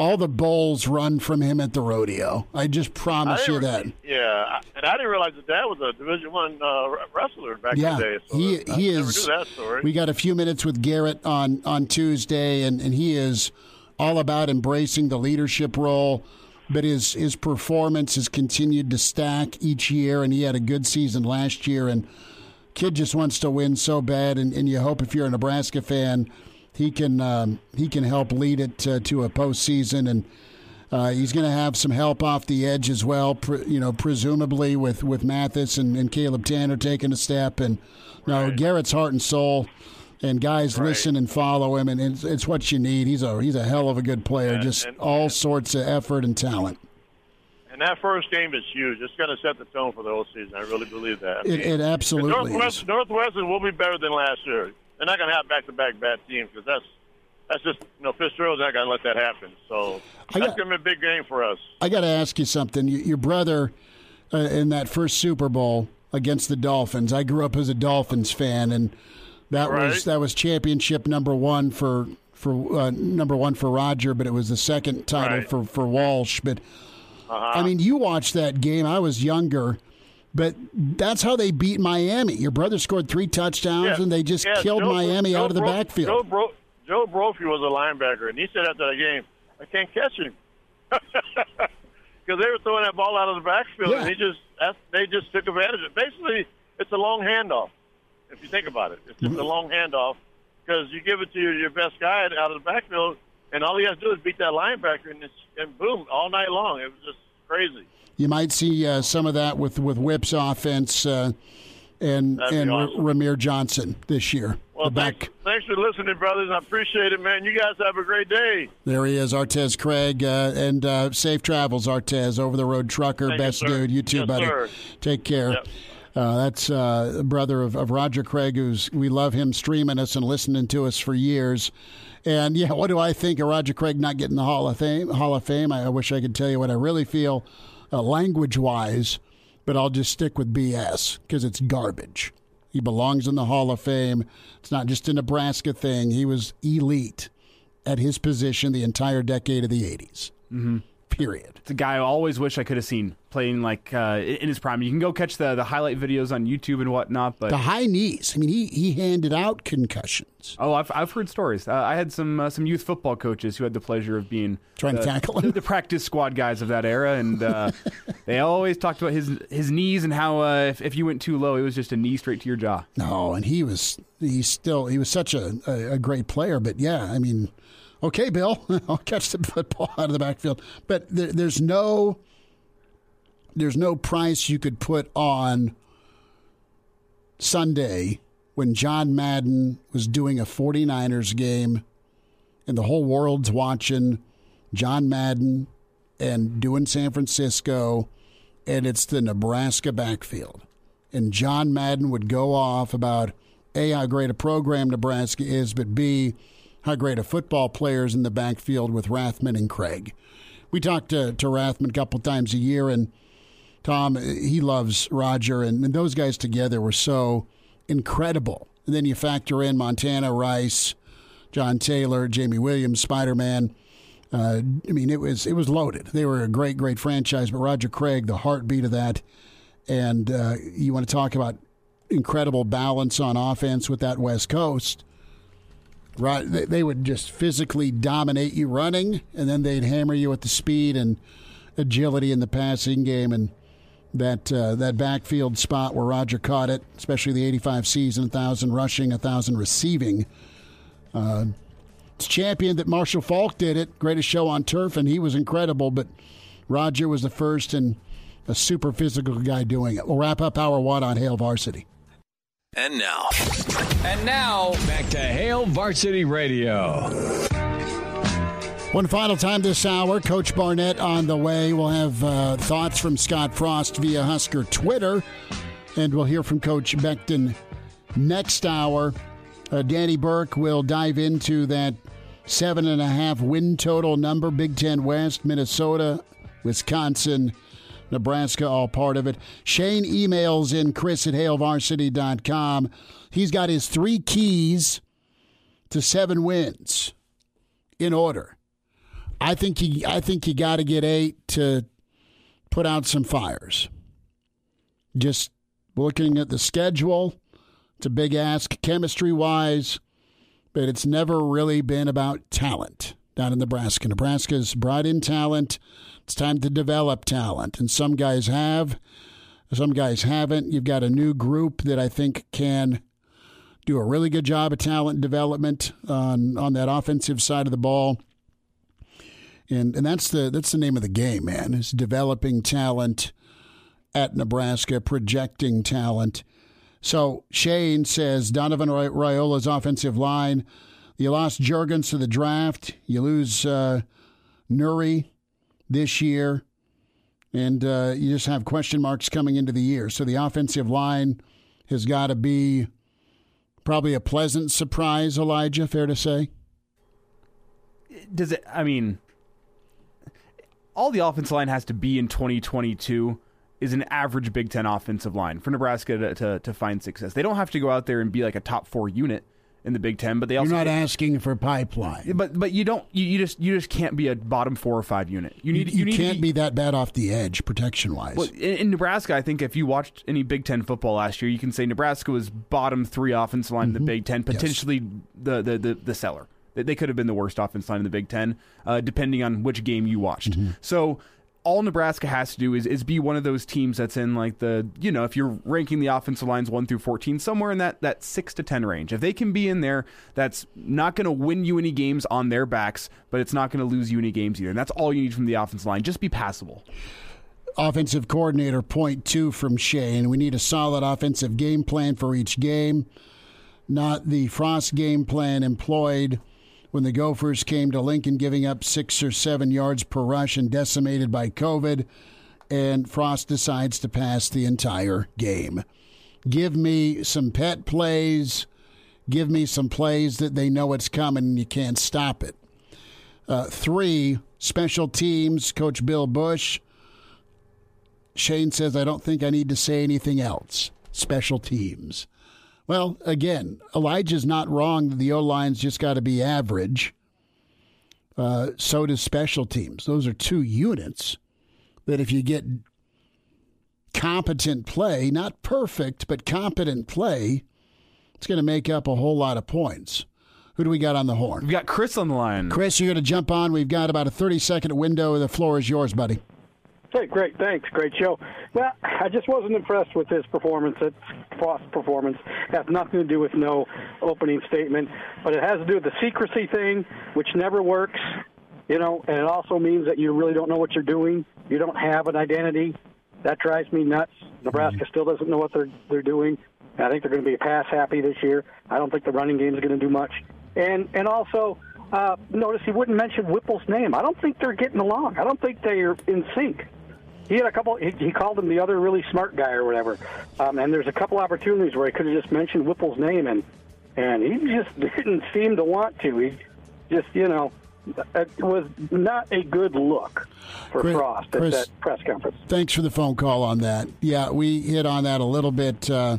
all the bulls run from him at the rodeo. I just promise I you that. Yeah, and I didn't realize that that was a Division One uh, wrestler back Yeah, in the day. So he I he never is. Knew that story. We got a few minutes with Garrett on on Tuesday, and and he is all about embracing the leadership role. But his his performance has continued to stack each year, and he had a good season last year. And kid just wants to win so bad, and, and you hope if you're a Nebraska fan, he can um, he can help lead it to, to a postseason and. Uh, he's going to have some help off the edge as well, pre, you know, presumably with, with Mathis and, and Caleb Tannor taking a step. And no, Garrett's heart and soul, and guys listen and follow him, and it's, it's what you need. He's a he's a hell of a good player, Yeah, just and- all sorts of effort and talent. and that first game is huge. It's going to set the tone for the whole season. I really believe that. It, it absolutely Northwest, is. Northwestern will be better than last year. They're not going to have back-to-back bad teams because that's that's just you know Fitzgerald's not going to let that happen. So I that's going to be a big game for us. I got to ask you something. Your brother uh, in that first Super Bowl against the Dolphins. I grew up as a Dolphins fan, and that was that was championship number one for for uh, number one for Roger, but it was the second title Right. for for Walsh. But Uh-huh. I mean, you watched that game. I was younger. But that's how they beat Miami. Your brother scored three touchdowns, Yeah. and they just Yeah, killed Joe- Miami Joe out of the Bro- backfield. Joe, Bro- Joe Brophy was a linebacker, and he said after the game, "I can't catch him," because they were throwing that ball out of the backfield, Yeah. and he just they just took advantage of it. Basically, it's a long handoff. If you think about it, it's just Mm-hmm. a long handoff because you give it to your, your best guy out of the backfield, and all he has to do is beat that linebacker, and it's, and boom, all night long. It was just crazy. You might see uh, some of that with with Whip's offense uh, and That'd and awesome. Rahmir Johnson this year. Well, thanks, thanks for listening, brothers. I appreciate it, man. You guys have a great day. There he is, Artez Craig, uh, and uh, safe travels, Artez, over the road trucker, Thank best sir. dude. You too, Yes, buddy. sir. Take care. Yep. Uh, that's uh, a brother of, of Roger Craig, who's we love him streaming us and listening to us for years. And yeah, what do I think of Roger Craig not getting the Hall of Fame? Hall of Fame. I, I wish I could tell you what I really feel, uh, language wise, but I'll just stick with BS because it's garbage. He belongs in the Hall of Fame. It's not just a Nebraska thing. He was elite at his position the entire decade of the 80s. Mm-hmm. Period. It's a guy I always wish I could have seen playing like uh, in his prime. You can go catch the the highlight videos on YouTube and whatnot, but The high knees. I mean, he, he handed out concussions. oh, I've I've heard stories. Uh, I had some uh, some youth football coaches who had the pleasure of being Trying to tackle him? the practice squad guys of that era, and uh, they always talked about his his knees and how uh, if if you went too low, it was just a knee straight to your jaw. No, and he was he's still he was such a, a, a great player. But yeah, I mean, okay, Bill, I'll catch the football out of the backfield. But there, there's no there's no price you could put on Sunday when John Madden was doing a 49ers game and the whole world's watching John Madden and doing San Francisco and it's the Nebraska backfield and John Madden would go off about A, how great a program Nebraska is, but B, how great a football players in the backfield with Rathman and Craig. We talked to, to Rathman a couple times a year, and Tom, he loves Roger, and, and those guys together were so incredible. And then you factor in Montana Rice, John Taylor, Jamie Williams, Spider Man. Uh, I mean, it was it was loaded. They were a great, great franchise. But Roger Craig, the heartbeat of that, and uh, you want to talk about incredible balance on offense with that West Coast. Right, they, they would just physically dominate you running, and then they'd hammer you with the speed and agility in the passing game. And that uh, that backfield spot where Roger caught it, especially the 85 season, 1,000 rushing, 1,000 receiving. Uh, it's champion that Marshall Faulk did it, greatest show on turf, and he was incredible, but Roger was the first and a super physical guy doing it. We'll wrap up our 1 on Hail Varsity. And now. And now, back to Hail Varsity Radio. One final time this hour, Coach Barnett on the way. We'll have uh, thoughts from Scott Frost via Husker Twitter, and we'll hear from Coach Beckton next hour. Uh, Danny Burke will dive into that seven and a half win total number. Big Ten West, Minnesota, Wisconsin, Nebraska, all part of it. Shane emails in Chris at HailVarsity.com. He's got his three keys to seven wins in order. I think you I think you got to get eight to put out some fires. Just looking at the schedule, it's a big ask chemistry wise, but it's never really been about talent down in Nebraska. Nebraska's brought in talent. It's time to develop talent, and some guys have, some guys haven't. You've got a new group that I think can do a really good job of talent development on on that offensive side of the ball and and that's the that's the name of the game, man. Is developing talent at Nebraska, projecting talent. So Shane says Donovan Raiola's offensive line. You lost Jurgens to the draft. You lose uh, Nuri this year, and uh, you just have question marks coming into the year. So the offensive line has got to be probably a pleasant surprise. Elijah, fair to say. Does it? I mean, all the offensive line has to be in 2022 is an average Big Ten offensive line for Nebraska to, to, to, find success. They don't have to go out there and be like a top four unit in the Big Ten, but they also you're not asking for pipeline. But but you don't you, you just you just can't be a bottom four or five unit. You need you, you need can't be, be, that bad off the edge protection wise. Well, in, in, Nebraska, I think if you watched any Big Ten football last year, you can say Nebraska was bottom three offensive line mm-hmm. in the mm-hmm. Big Ten, potentially yes. the, the the the cellar. They could have been the worst offense line in the Big Ten, uh, depending on which game you watched. Mm-hmm. So all Nebraska has to do is, is be one of those teams that's in like the you know if you're ranking the offensive lines one through fourteen somewhere in that that six to ten range. If they can be in there, that's not going to win you any games on their backs, but it's not going to lose you any games either. And that's all you need from the offensive line. Just be passable. Offensive coordinator point two from Shane. We need a solid offensive game plan for each game, not the Frost game plan employed when the Gophers came to Lincoln, giving up six or seven yards per rush and decimated by COVID. And Frost decides to pass the entire game. Give me some pet plays. Give me some plays that they know it's coming and you can't stop it. Uh, three, special teams, Coach Bill Busch. Shane says, I don't think I need to say anything else. Special teams. Well, again, Elijah's not wrong. The O line's just got to be average. Uh, so does special teams. Those are two units that if you get competent play, not perfect, but competent play, it's going to make up a whole lot of points. Who do we got on the horn? We've got Chris on the line. Chris, you're going to jump on. We've got about a 30 second window. The floor is yours, buddy. Hey, great, thanks, great show. Well, I just wasn't impressed with his performance. It's Frost performance. It has nothing to do with no opening statement, but it has to do with the secrecy thing, which never works. You know, and it also means that you really don't know what you're doing. You don't have an identity. That drives me nuts. Nebraska still doesn't know what they're they're doing. I think they're going to be pass happy this year. I don't think the running game is going to do much. And and also, uh, notice he wouldn't mention Whipple's name. I don't think they're getting along. I don't think they are in sync he had a couple. He, he called him the other really smart guy or whatever. Um, and there's a couple opportunities where he could have just mentioned Whipple's name, and and he just didn't seem to want to. He just, you know, it was not a good look for Chris, Frost at Chris, that press conference. Thanks for the phone call on that. Yeah, we hit on that a little bit. Uh,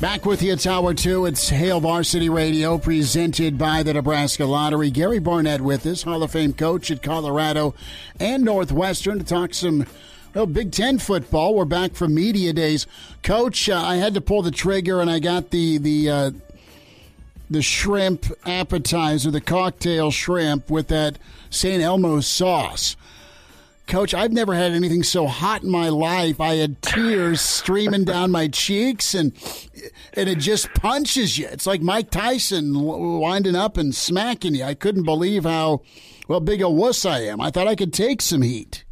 Back with you, it's hour two. It's Hail Varsity Radio, presented by the Nebraska Lottery. Gary Barnett with us, Hall of Fame coach at Colorado and Northwestern, to talk some well Big Ten football. We're back from media days, Coach. Uh, I had to pull the trigger, and I got the the uh, the shrimp appetizer, the cocktail shrimp with that St. Elmo's sauce. Coach, I've never had anything so hot in my life. I had tears streaming down my cheeks, and and it just punches you. It's like Mike Tyson winding up and smacking you. I couldn't believe how well big a wuss I am. I thought I could take some heat.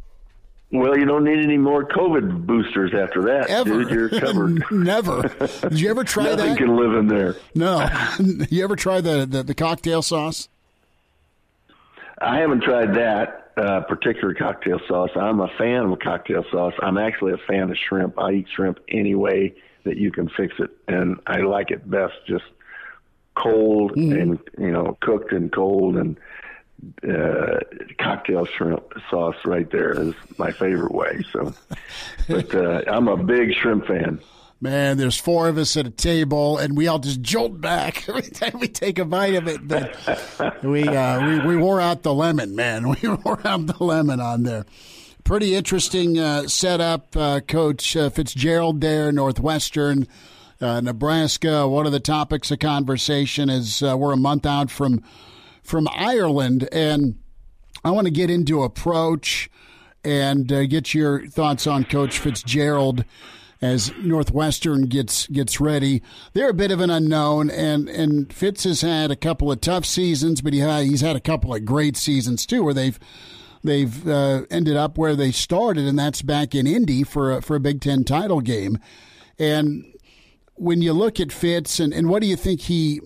Well, you don't need any more COVID boosters after that, Ever. dude. You're covered. Never. Did you ever try Nothing that? can live in there. No. you ever try the, the, the cocktail sauce? I haven't tried that uh, particular cocktail sauce. I'm a fan of cocktail sauce. I'm actually a fan of shrimp. I eat shrimp any way that you can fix it, and I like it best just cold and you know cooked and cold and uh, cocktail shrimp sauce right there is my favorite way. So, but uh, I'm a big shrimp fan. Man, there's four of us at a table, and we all just jolt back every time we take a bite of it. But we, uh, we we wore out the lemon, man. We wore out the lemon on there. Pretty interesting uh, setup, uh, Coach uh, Fitzgerald there, Northwestern, uh, Nebraska. One of the topics of conversation is uh, we're a month out from from Ireland, and I want to get into approach and get your thoughts on Coach Fitzgerald as Northwestern gets gets ready. They're a bit of an unknown, and and Fitz has had a couple of tough seasons, but he ha- he's had a couple of great seasons too, where they've they've uh, ended up where they started, and that's back in Indy for a, for a Big Ten title game. And when you look at Fitz, and, and what do you think he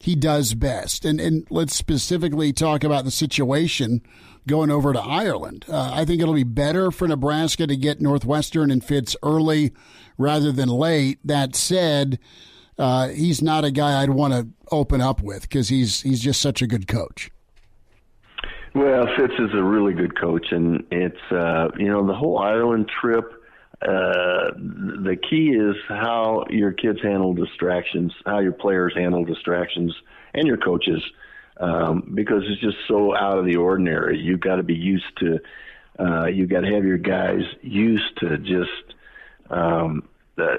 he does best? And and let's specifically talk about the situation going over to Ireland. Uh, I think it'll be better for Nebraska to get Northwestern and Fitz early rather than late. That said, uh, he's not a guy I'd want to open up with because he's he's just such a good coach. Well, Fitz is a really good coach, and it's uh, you know the whole Ireland trip. Uh, the key is how your kids handle distractions, how your players handle distractions, and your coaches, um, because it's just so out of the ordinary. You've got to be used to. Uh, you got to have your guys used to just um, the,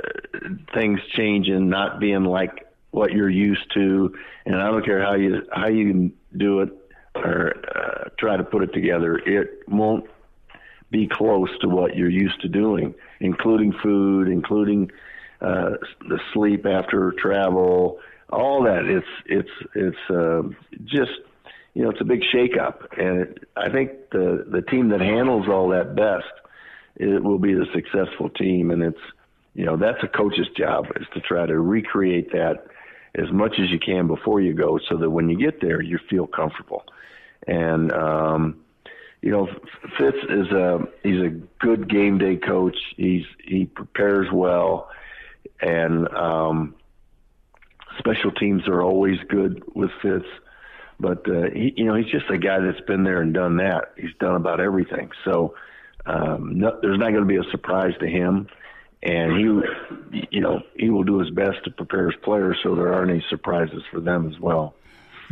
things changing, not being like what you're used to. And I don't care how you how you do it or uh, try to put it together, it won't be close to what you're used to doing, including food, including uh, the sleep after travel, all that. It's it's it's uh, just you know it's a big shakeup, and it, I think the the team that handles all that best it will be the successful team, and it's you know that's a coach's job is to try to recreate that as much as you can before you go, so that when you get there you feel comfortable and um, you know Fitz is a he's a good game day coach. He's he prepares well, and um, special teams are always good with Fitz. But uh, he, you know he's just a guy that's been there and done that. He's done about everything. So um, no, there's not going to be a surprise to him. And he, you know, he will do his best to prepare his players so there aren't any surprises for them as well.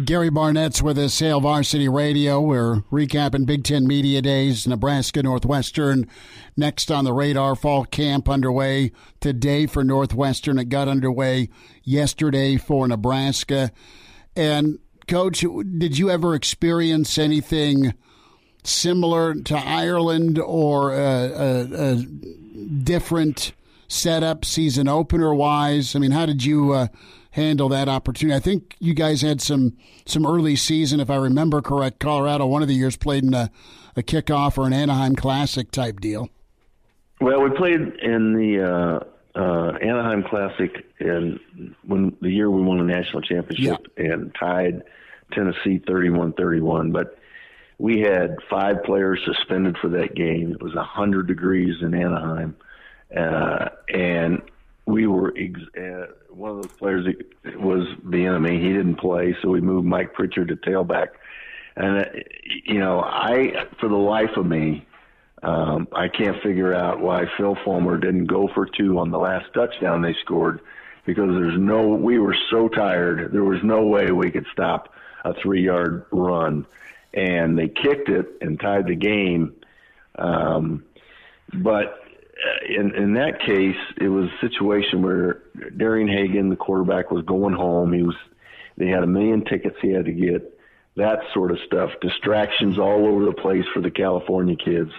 Gary Barnett's with us, Hail Varsity Radio. We're recapping Big Ten Media Days, Nebraska Northwestern. Next on the radar, fall camp underway today for Northwestern. It got underway yesterday for Nebraska. And, Coach, did you ever experience anything similar to Ireland or a, a, a different setup, season opener wise? I mean, how did you. Uh, handle that opportunity. I think you guys had some some early season, if I remember correct. Colorado one of the years played in a, a kickoff or an Anaheim Classic type deal. Well, we played in the uh, uh, Anaheim Classic, and when the year we won the national championship and tied Tennessee 31-31, but we had five players suspended for that game. It was 100 degrees in Anaheim, uh, and we were ex- uh, one of those players that was the enemy. He didn't play, so we moved Mike Pritchard to tailback. And uh, you know, I for the life of me, um, I can't figure out why Phil Fulmer didn't go for two on the last touchdown they scored, because there's no. We were so tired. There was no way we could stop a three-yard run, and they kicked it and tied the game. Um, but in in that case, it was a situation where Darian Hagan, the quarterback, was going home. He was they had a million tickets he had to get, that sort of stuff, distractions all over the place for the California kids,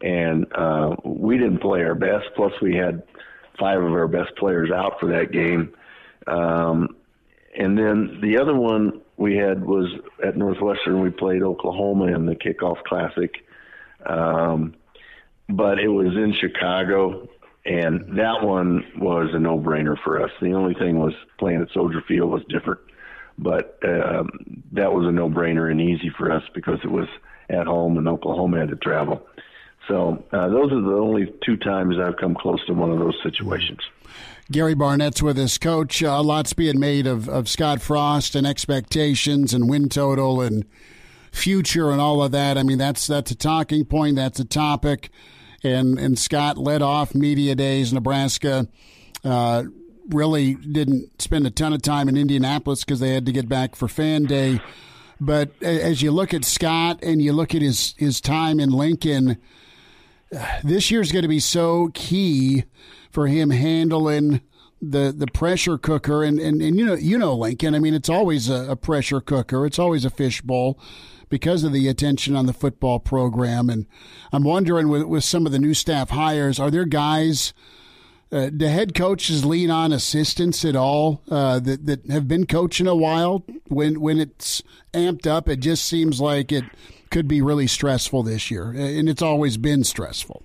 and uh, we didn't play our best. Plus, we had five of our best players out for that game. Um, and then the other one we had was at Northwestern. We played Oklahoma in the kickoff classic. Um, but it was in Chicago, and that one was a no-brainer for us. The only thing was playing at Soldier Field was different, but um, that was a no-brainer and easy for us because it was at home, and Oklahoma had to travel. So uh, those are the only two times I've come close to one of those situations. Gary Barnett's with us, Coach. Uh, lots being made of, of Scott Frost and expectations and win total and future and all of that. I mean, that's that's a talking point. That's a topic and and Scott led off media days. Nebraska uh, really didn't spend a ton of time in Indianapolis because they had to get back for fan day. But as you look at Scott and you look at his his time in Lincoln, this year's going to be so key for him handling the the pressure cooker and, and, and you know you know Lincoln. I mean, it's always a, a pressure cooker. It's always a fishbowl because of the attention on the football program. And I'm wondering with, with some of the new staff hires, are there guys, uh, do head coaches lean on assistants at all uh, that, that have been coaching a while? When, when it's amped up, it just seems like it could be really stressful this year. And it's always been stressful.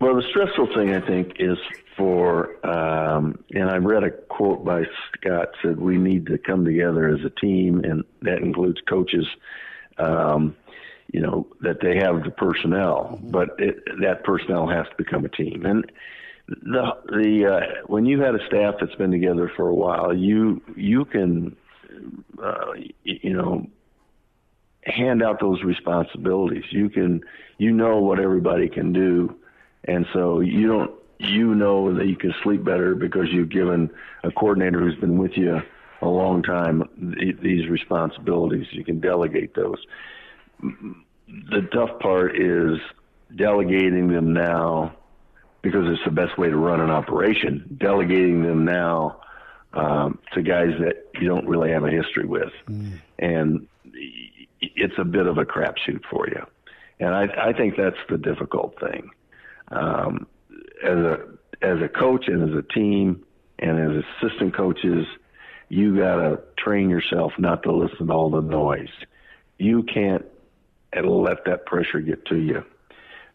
Well, the stressful thing, I think, is for, um, and I read a quote by Scott said, we need to come together as a team, and that includes coaches um, you know, that they have the personnel, but it, that personnel has to become a team. And the the uh, when you've had a staff that's been together for a while, you you can uh, you know hand out those responsibilities. You can you know what everybody can do, and so you don't you know that you can sleep better because you've given a coordinator who's been with you a long time these responsibilities. You can delegate those. The tough part is delegating them now because it's the best way to run an operation. Delegating them now um, to guys that you don't really have a history with, mm. and it's a bit of a crapshoot for you. And I, I think that's the difficult thing. Um, as a as a coach and as a team and as assistant coaches, you got to train yourself not to listen to all the noise. You can't let that pressure get to you.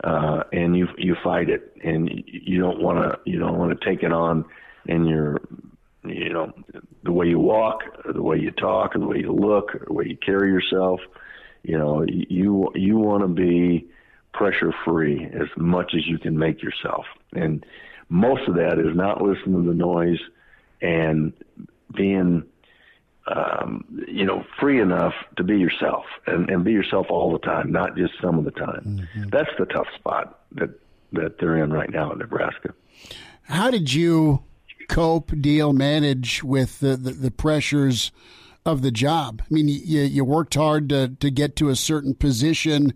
Uh, and you you fight it, and you don't want to you don't want to take it on in your you know the way you walk, the way you talk, the way you look, the way you carry yourself. You know you you want to be pressure free as much as you can make yourself, and most of that is not listening to the noise and being um, you know, free enough to be yourself and, and be yourself all the time, not just some of the time. Mm-hmm. That's the tough spot that that they're in right now in Nebraska. How did you cope, deal, manage with the, the, the pressures of the job? I mean, you, you worked hard to, to get to a certain position,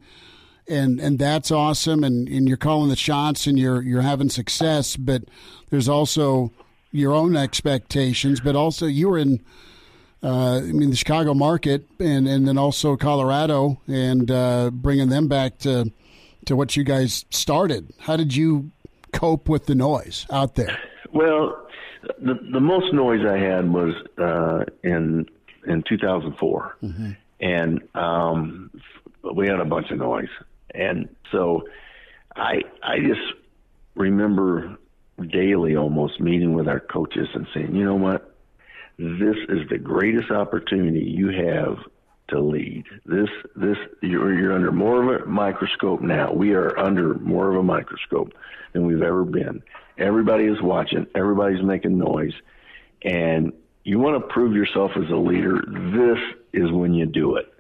and and that's awesome, and, and you're calling the shots, and you're you're having success. But there's also your own expectations, but also you were in. Uh, I mean, the Chicago market, and, and then also Colorado, and uh, bringing them back to to what you guys started. How did you cope with the noise out there? Well, the the most noise I had was uh, in in 2004, mm-hmm. and um, we had a bunch of noise, and so I I just remember daily almost meeting with our coaches and saying, you know what, this is the greatest opportunity you have to lead. This this you're you're under more of a microscope now. We are under more of a microscope than we've ever been. Everybody is watching. Everybody's making noise, and you want to prove yourself as a leader. This is when you do it,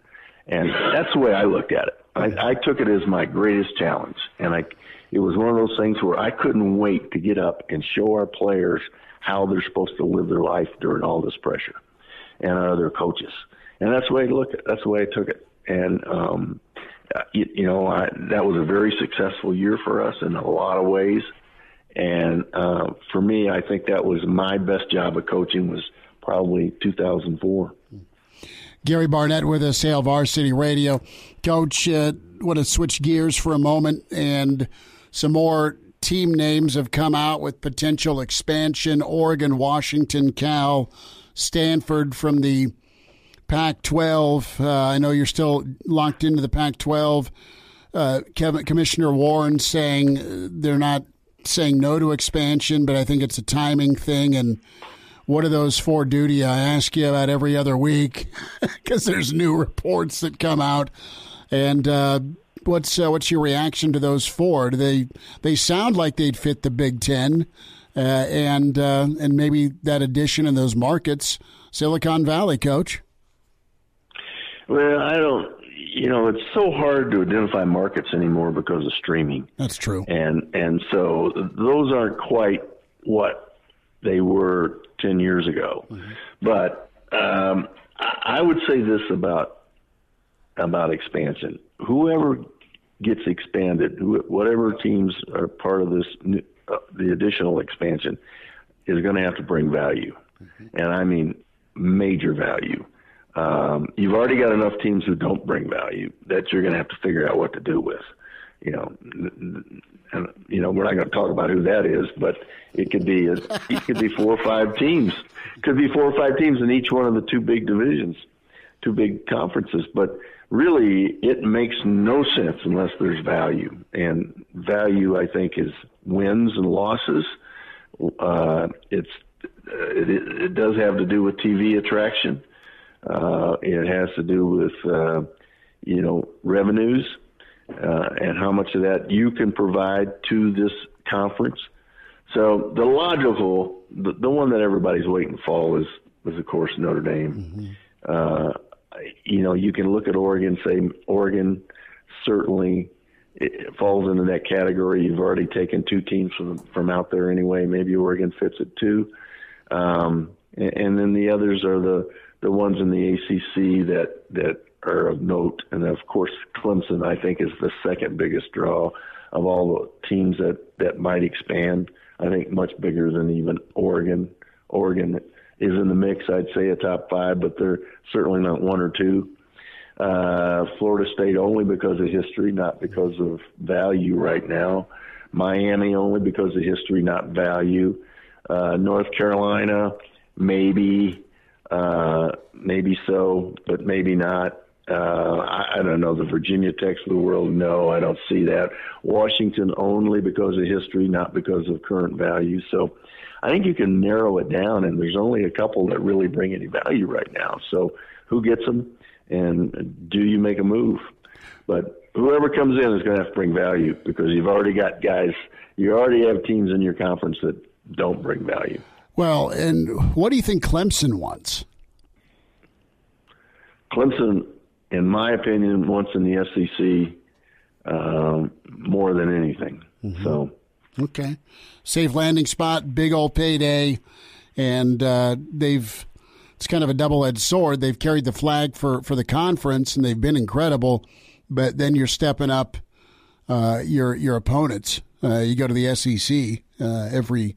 and that's the way I looked at it. I, I took it as my greatest challenge, and I it was one of those things where I couldn't wait to get up and show our players how they're supposed to live their life during all this pressure, and our other coaches and that's the way I look at. That's the way I took it. And um, you, you know, I, that was a very successful year for us in a lot of ways. And uh, for me, I think that was my best job of coaching was probably 2004. Gary Barnett with us, Hail Varsity Radio. Coach, uh, want to switch gears for a moment and some more team names have come out with potential expansion. Oregon, Washington, Cal, Stanford from the Pac 12. Uh, I know you're still locked into the Pac 12. Uh, Kevin, Commissioner Warren saying uh, they're not saying no to expansion, but I think it's a timing thing. And what are those four duty? I ask you about every other week because there's new reports that come out. And uh, what's uh, what's your reaction to those four? Do they they sound like they'd fit the Big Ten, uh, and uh, and maybe that addition in those markets, Silicon Valley, coach. Well, I don't. You know, it's so hard to identify markets anymore because of streaming. That's true. And and so those aren't quite what they were ten years ago. Mm-hmm. But um, I would say this about about expansion. Whoever gets expanded, whatever teams are part of this, uh, the additional expansion, is going to have to bring value, mm-hmm. and I mean major value. Um, you've already got enough teams who don't bring value that you're going to have to figure out what to do with. You know, and you know we're not going to talk about who that is, but it could be a, it could be four or five teams. It could be four or five teams in each one of the two big divisions, two big conferences. But really, it makes no sense unless there's value, and value I think is wins and losses. Uh, it's it, it does have to do with TV attraction uh, it has to do with, uh, you know, revenues uh, and how much of that you can provide to this conference. So the logical, the, the one that everybody's waiting for is, is of course Notre Dame. Mm-hmm. You know, you can look at Oregon, say Oregon certainly it falls into that category. You've already taken two teams from from out there anyway. Maybe Oregon fits it too, um, and, and then the others are the the ones in the ACC that that are of note, and of course Clemson I think is the second biggest draw of all the teams that that might expand. I think much bigger than even Oregon. Oregon is in the mix. I'd say a top five, but they're certainly not one or two. Uh, Florida State only because of history, not because of value right now. Miami only because of history, not value. Uh, North Carolina, maybe uh, maybe so, but maybe not. Uh, I, I don't know the Virginia Techs of the world. No, I don't see that. Washington only because of history, not because of current value. So I think you can narrow it down, and there's only a couple that really bring any value right now. So who gets them, and do you make a move? But whoever comes in is going to have to bring value because you've already got guys. You already have teams in your conference that don't bring value. Well, and what do you think Clemson wants? Clemson, in my opinion, wants in the SEC um, more than anything. Mm-hmm. So, okay, safe landing spot, big old payday, and uh, they've. It's kind of a double-edged sword. They've carried the flag for, for the conference, and they've been incredible. But then you're stepping up uh, your your opponents. Uh, you go to the SEC uh, every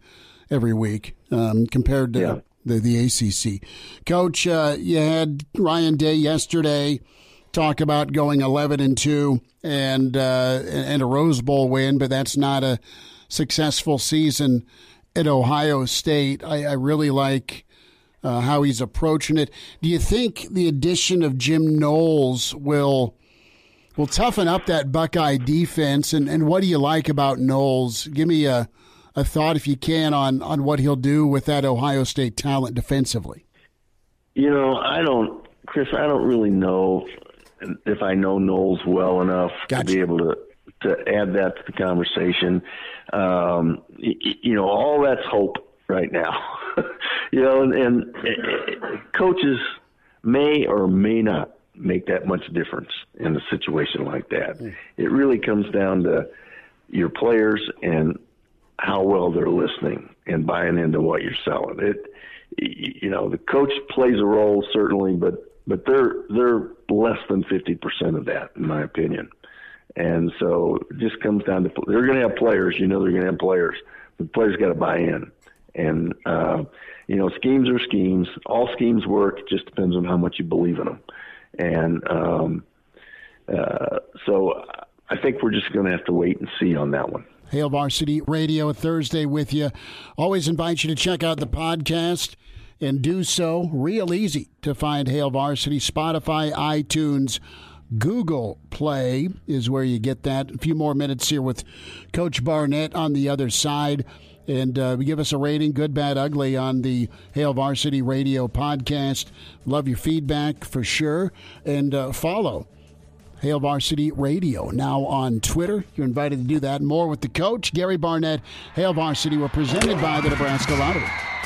every week um, compared to yeah. the, the ACC. Coach, uh, you had Ryan Day yesterday talk about going 11 and 2 and uh, and a Rose Bowl win, but that's not a successful season at Ohio State. I, I really like uh, how he's approaching it. Do you think the addition of Jim Knowles will will toughen up that Buckeye defense? And, and what do you like about Knowles? Give me a a thought, if you can, on on what he'll do with that Ohio State talent defensively. You know, I don't, Chris. I don't really know if I know Knowles well enough Gotcha. to be able to to add that to the conversation. Um, you know, all that's hope right now. you know, and, and coaches may or may not make that much difference in a situation like that. It really comes down to your players and how well they're listening and buying into what you're selling. It, y- you know, the coach plays a role certainly, but but they're they're less than fifty percent of that, in my opinion. And so it just comes down to they're going to have players. You know, they're going to have players. The players got to buy in. And uh, you know, schemes are schemes. All schemes work. It just depends on how much you believe in them. And um, uh, so I think we're just going to have to wait and see on that one. Hail Varsity Radio Thursday with you. Always invite you to check out the podcast and do so real easy to find Hail Varsity. Spotify, iTunes, Google Play is where you get that. A few more minutes here with Coach Barnett on the other side. And uh, give us a rating, good, bad, ugly, on the Hail Varsity Radio podcast. Love your feedback for sure. And uh, follow Hail Varsity Radio. Now on Twitter. You're invited to do that. More with the coach, Gary Barnett. Hail Varsity were presented by the Nebraska Lottery.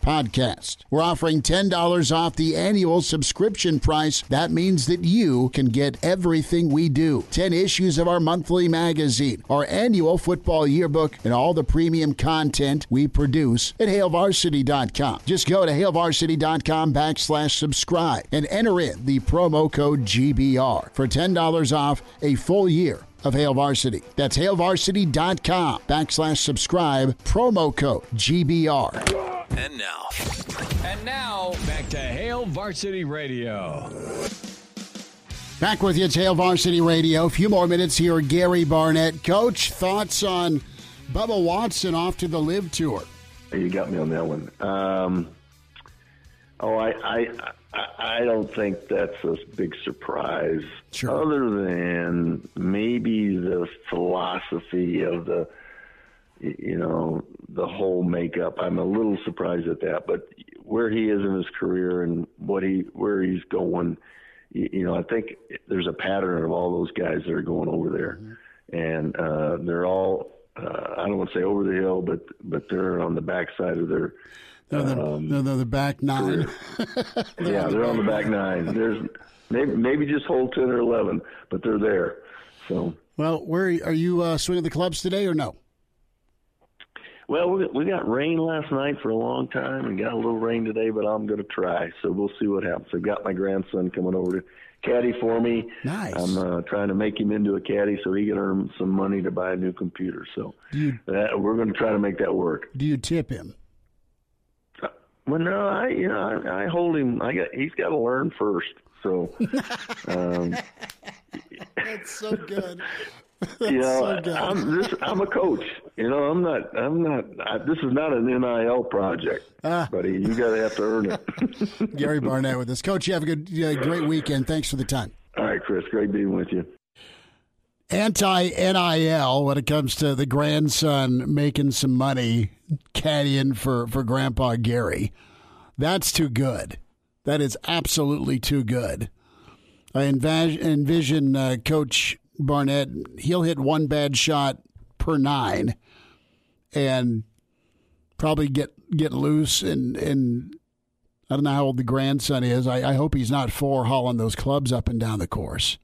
podcast. We're offering $10 off the annual subscription price. That means that you can get everything we do 10 issues of our monthly magazine, our annual football yearbook, and all the premium content we produce at HailVarsity.com. Just go to HailVarsity.com backslash subscribe and enter in the promo code GBR for $10 off a full year of Hail Varsity. That's HailVarsity.com backslash subscribe, promo code GBR. And now, And now, back to Hail Varsity Radio. Back with you, it's Hail Varsity Radio. A few more minutes here. Gary Barnett. Coach, thoughts on Bubba Watson off to the LIV Tour? You got me on that one. Um, oh, I, I, I, I don't think that's a big surprise. Sure. Other than maybe the philosophy of the, y- you know, the whole makeup. I'm a little surprised at that, but where he is in his career and what he, where he's going, you, know, I think there's a pattern of all those guys that are going over there, and uh, they're all. Uh, I don't want to say over the hill, but but they're on the backside of their No, the, Um, no, no, the back nine. yeah, they're on the back nine. There's maybe maybe just hole ten or eleven, but they're there. So Well, where are you uh, swinging the clubs today or no? Well, we we got rain last night for a long time, and got a little rain today, but I'm going to try. So we'll see what happens. I've got my grandson coming over to caddy for me. Nice. I'm uh, trying to make him into a caddy so he can earn some money to buy a new computer. So you that, we're going to try to make that work. do you tip him? Well, no, I you know I, I hold him. I got he's got to learn first. So um, That's so good. you know, so. I'm this. I'm a coach. You know, I'm not. I'm not. I, this is not an NIL project, Ah. buddy. You got to have to earn it. Gary Barnett with us. Coach, you have a good, uh, great weekend. Thanks for the time. All right, Chris. Great being with you. Anti NIL when it comes to the grandson making some money caddying for, for Grandpa Gary. That's too good. That is absolutely too good. I envis- envision uh, Coach Barnett, he'll hit one bad shot per nine and probably get, get loose and, and I don't know how old the grandson is. I, I hope he's not four hauling those clubs up and down the course.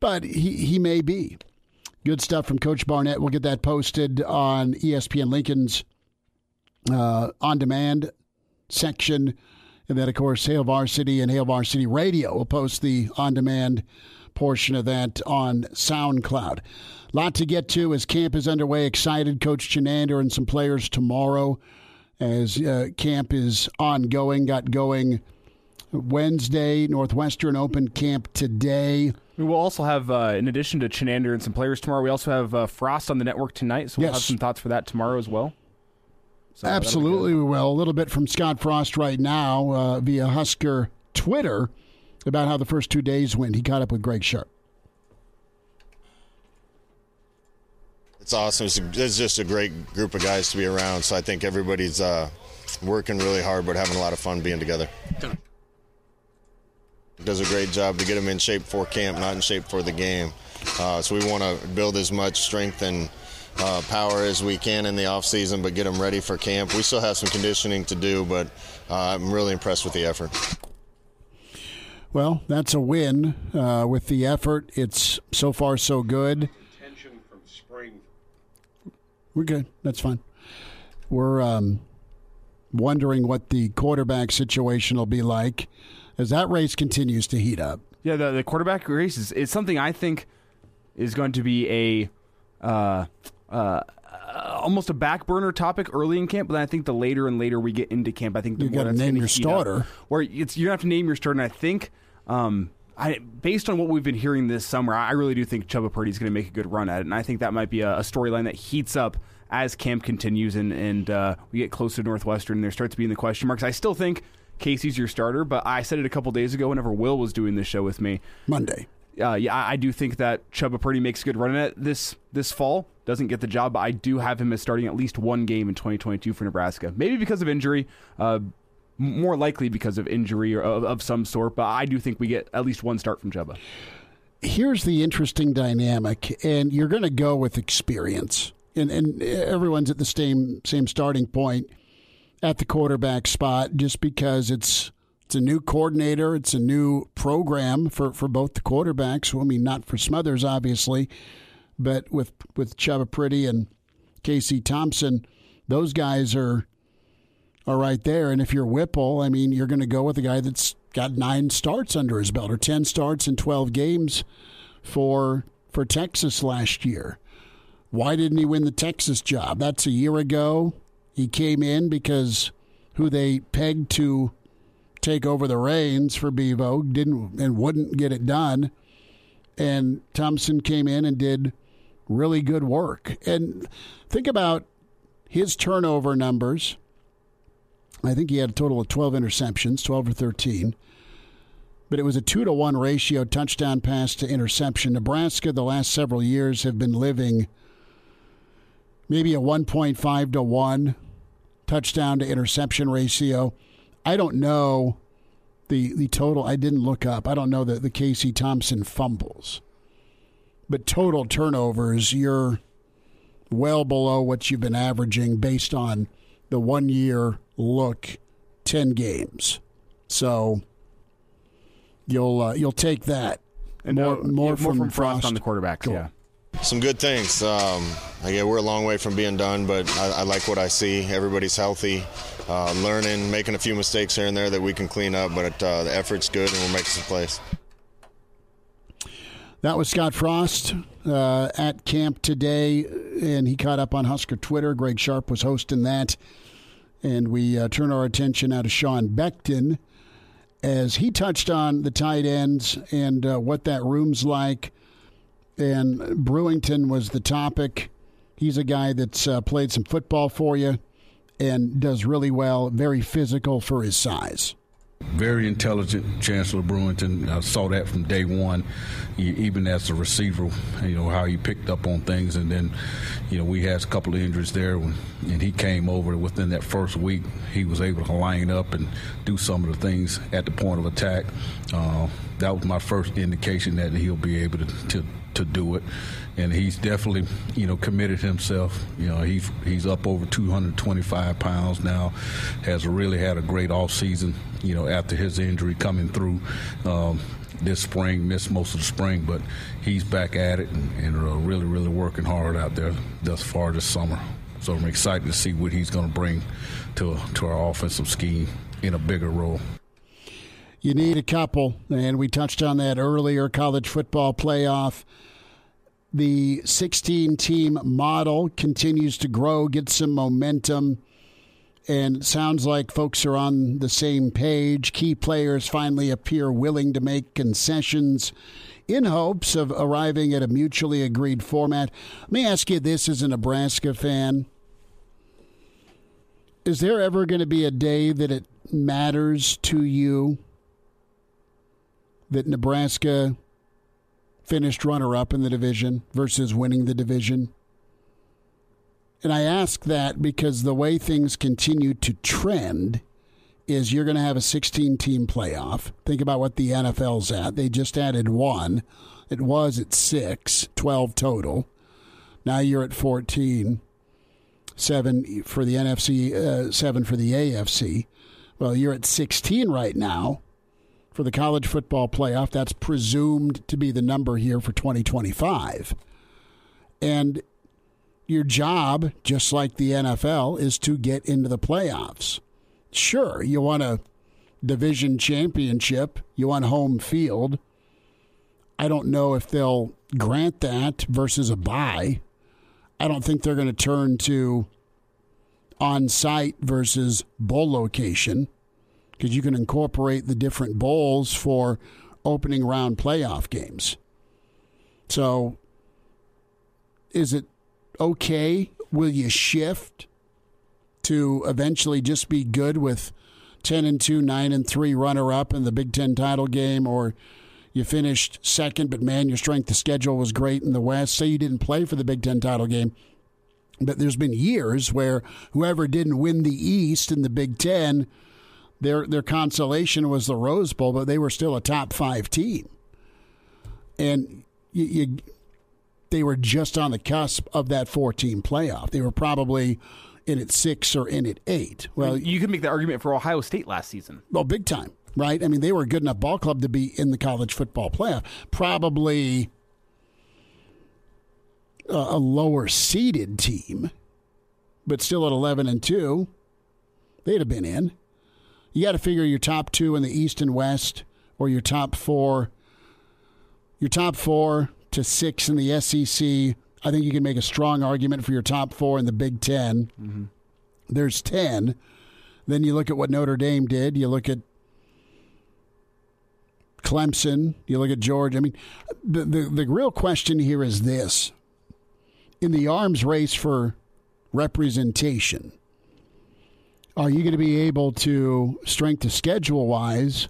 But he, he may be. Good stuff from Coach Barnett. We'll get that posted on ESPN Lincoln's uh, on demand section. And then, of course, Hail Varsity and Hail Varsity Radio will post the on demand portion of that on SoundCloud. Lot to get to as camp is underway. Excited. Coach Chinander and some players tomorrow as uh, camp is ongoing. Got going Wednesday, Northwestern Open camp today. We will also have, uh, in addition to Chinander and some players tomorrow, we also have uh, Frost on the network tonight, so we'll have some thoughts for that tomorrow as well. So Absolutely, we will. A little bit from Scott Frost right now uh, via Husker Twitter about how the first two days went. He caught up with Greg Sharp. It's awesome. It's, a, it's just a great group of guys to be around. So I think everybody's uh, working really hard, but having a lot of fun being together. Does a great job to get them in shape for camp, not in shape for the game. Uh, so we want to build as much strength and uh, power as we can in the off season, but get them ready for camp. We still have some conditioning to do, but uh, I'm really impressed with the effort. Well, that's a win uh, with the effort. It's so far so good. from spring. We're good. That's fine. We're um, wondering what the quarterback situation will be like as that race continues to heat up. Yeah, the, the quarterback race is, is something I think is going to be a uh, uh, almost a back burner topic early in camp, but then I think the later and later we get into camp, I think the You more gotta that's name your heat up. starter. Where it's you have to name your starter. And I think, um, I based on what we've been hearing this summer, I really do think Chuba Purdy is going to make a good run at it, and I think that might be a, a storyline that heats up as camp continues and and uh, we get close to Northwestern. and There starts being the question marks. I still think. Casey's your starter, but I said it a couple days ago whenever Will was doing this show with me. Monday. Uh, yeah, I do think that Chuba Purdy makes a good run at this this fall. Doesn't get the job, but I do have him as starting at least one game in 2022 for Nebraska. Maybe because of injury, uh, more likely because of injury or of, of some sort. But I do think we get at least one start from Chuba. here's the interesting dynamic, and you're going to go with experience, and and everyone's at the same same starting point at the quarterback spot, just because it's it's a new coordinator, it's a new program for for both the quarterbacks. I mean, not for Smothers, obviously, but with with Chuba Purdy and Casey Thompson, those guys are are right there. And if you're Whipple, I mean, you're going to go with a guy that's got nine starts under his belt or ten starts in twelve games for for Texas last year. Why didn't he win the Texas job? That's a year ago. He came in because who they pegged to take over the reins for Bevo didn't and wouldn't get it done. And Thompson came in and did really good work. And think about his turnover numbers. I think he had a total of 12 interceptions, 12 or 13. But it was a 2 to 1 ratio touchdown pass to interception. Nebraska, the last several years, have been living maybe a 1.5 to 1 touchdown to interception ratio. I don't know the the total. I didn't look up. I don't know the, the Casey Thompson fumbles. But total turnovers, you're well below what you've been averaging based on the one year look, 10 games. So you'll uh, you'll take that. And more, uh, more, yeah, from, Frost on the quarterbacks. Cool. Yeah. Some good things. Um, again, we're a long way from being done, but I, I like what I see. Everybody's healthy, uh, learning, making a few mistakes here and there that we can clean up, but uh, the effort's good and we're making some plays. That was Scott Frost uh, at camp today, and he caught up on Husker Twitter. Greg Sharp was hosting that. And we uh, turn our attention now to Sean Beckton as he touched on the tight ends and uh, what that room's like. And Brewington was the topic. He's a guy that's uh, played some football for you and does really well, very physical for his size. Very intelligent, Chancellor Brewington. I saw that from day one, even as a receiver. You know how he picked up on things, and then, you know, we had a couple of injuries there, when, and he came over within that first week. He was able to line up and do some of the things at the point of attack. Uh, that was my first indication that he'll be able to, to to do it, and he's definitely you know committed himself. You know he's he's up over 225 pounds now. Has really had a great off season. You know after his injury coming through. Um, this spring, missed most of the spring, but he's back at it and, and uh, really, really working hard out there thus far this summer. So I'm excited to see what he's going to bring to to our offensive scheme in a bigger role. You need a couple, and we touched on that earlier. College football playoff. The 16 team model continues to grow, get some momentum, and sounds like folks are on the same page. Key players finally appear willing to make concessions in hopes of arriving at a mutually agreed format. Let me ask you this as a Nebraska fan Is there ever going to be a day that it matters to you? that Nebraska finished runner up in the division versus winning the division? And I ask that because the way things continue to trend is you're going to have a 16 team playoff. Think about what the NFL's at. They just added one. It was at six, 12 total. Now you're at 14, seven for the NFC, uh, seven for the AFC. Well, you're at 16 right now for the college football playoff. That's presumed to be the number here for 2025. And your job, just like the NFL, is to get into the playoffs. Sure, you want a division championship, you want home field. I don't know if they'll grant that versus a bye. I don't think they're going to turn to on site versus bowl location because you can incorporate the different bowls for opening round playoff games. So, is it okay? Will you shift to eventually just be good with 10 and 2, 9 and 3 runner up in the Big 10 title game or you finished second but man your strength of schedule was great in the West. Say you didn't play for the Big 10 title game. But there's been years where whoever didn't win the East in the Big 10 their their consolation was the Rose Bowl, but they were still a top 5 team. And you, you they were just on the cusp of that four team playoff. They were probably in at six or in at eight. Well, you could make the argument for Ohio State last season. Well, big time, right? I mean, they were a good enough ball club to be in the college football playoff. Probably a, a lower seeded team, but still at 11 and 2, they'd have been in. You got to figure your top two in the East and West, or your top four. Your top four to six in the SEC. I think you can make a strong argument for your top four in the Big 10 Mm-hmm. There's ten. Then you look at what Notre Dame did. You look at Clemson. You look at Georgia. I mean, the, the the real question here is this: in the arms race for representation, are you going to be able to strength to schedule wise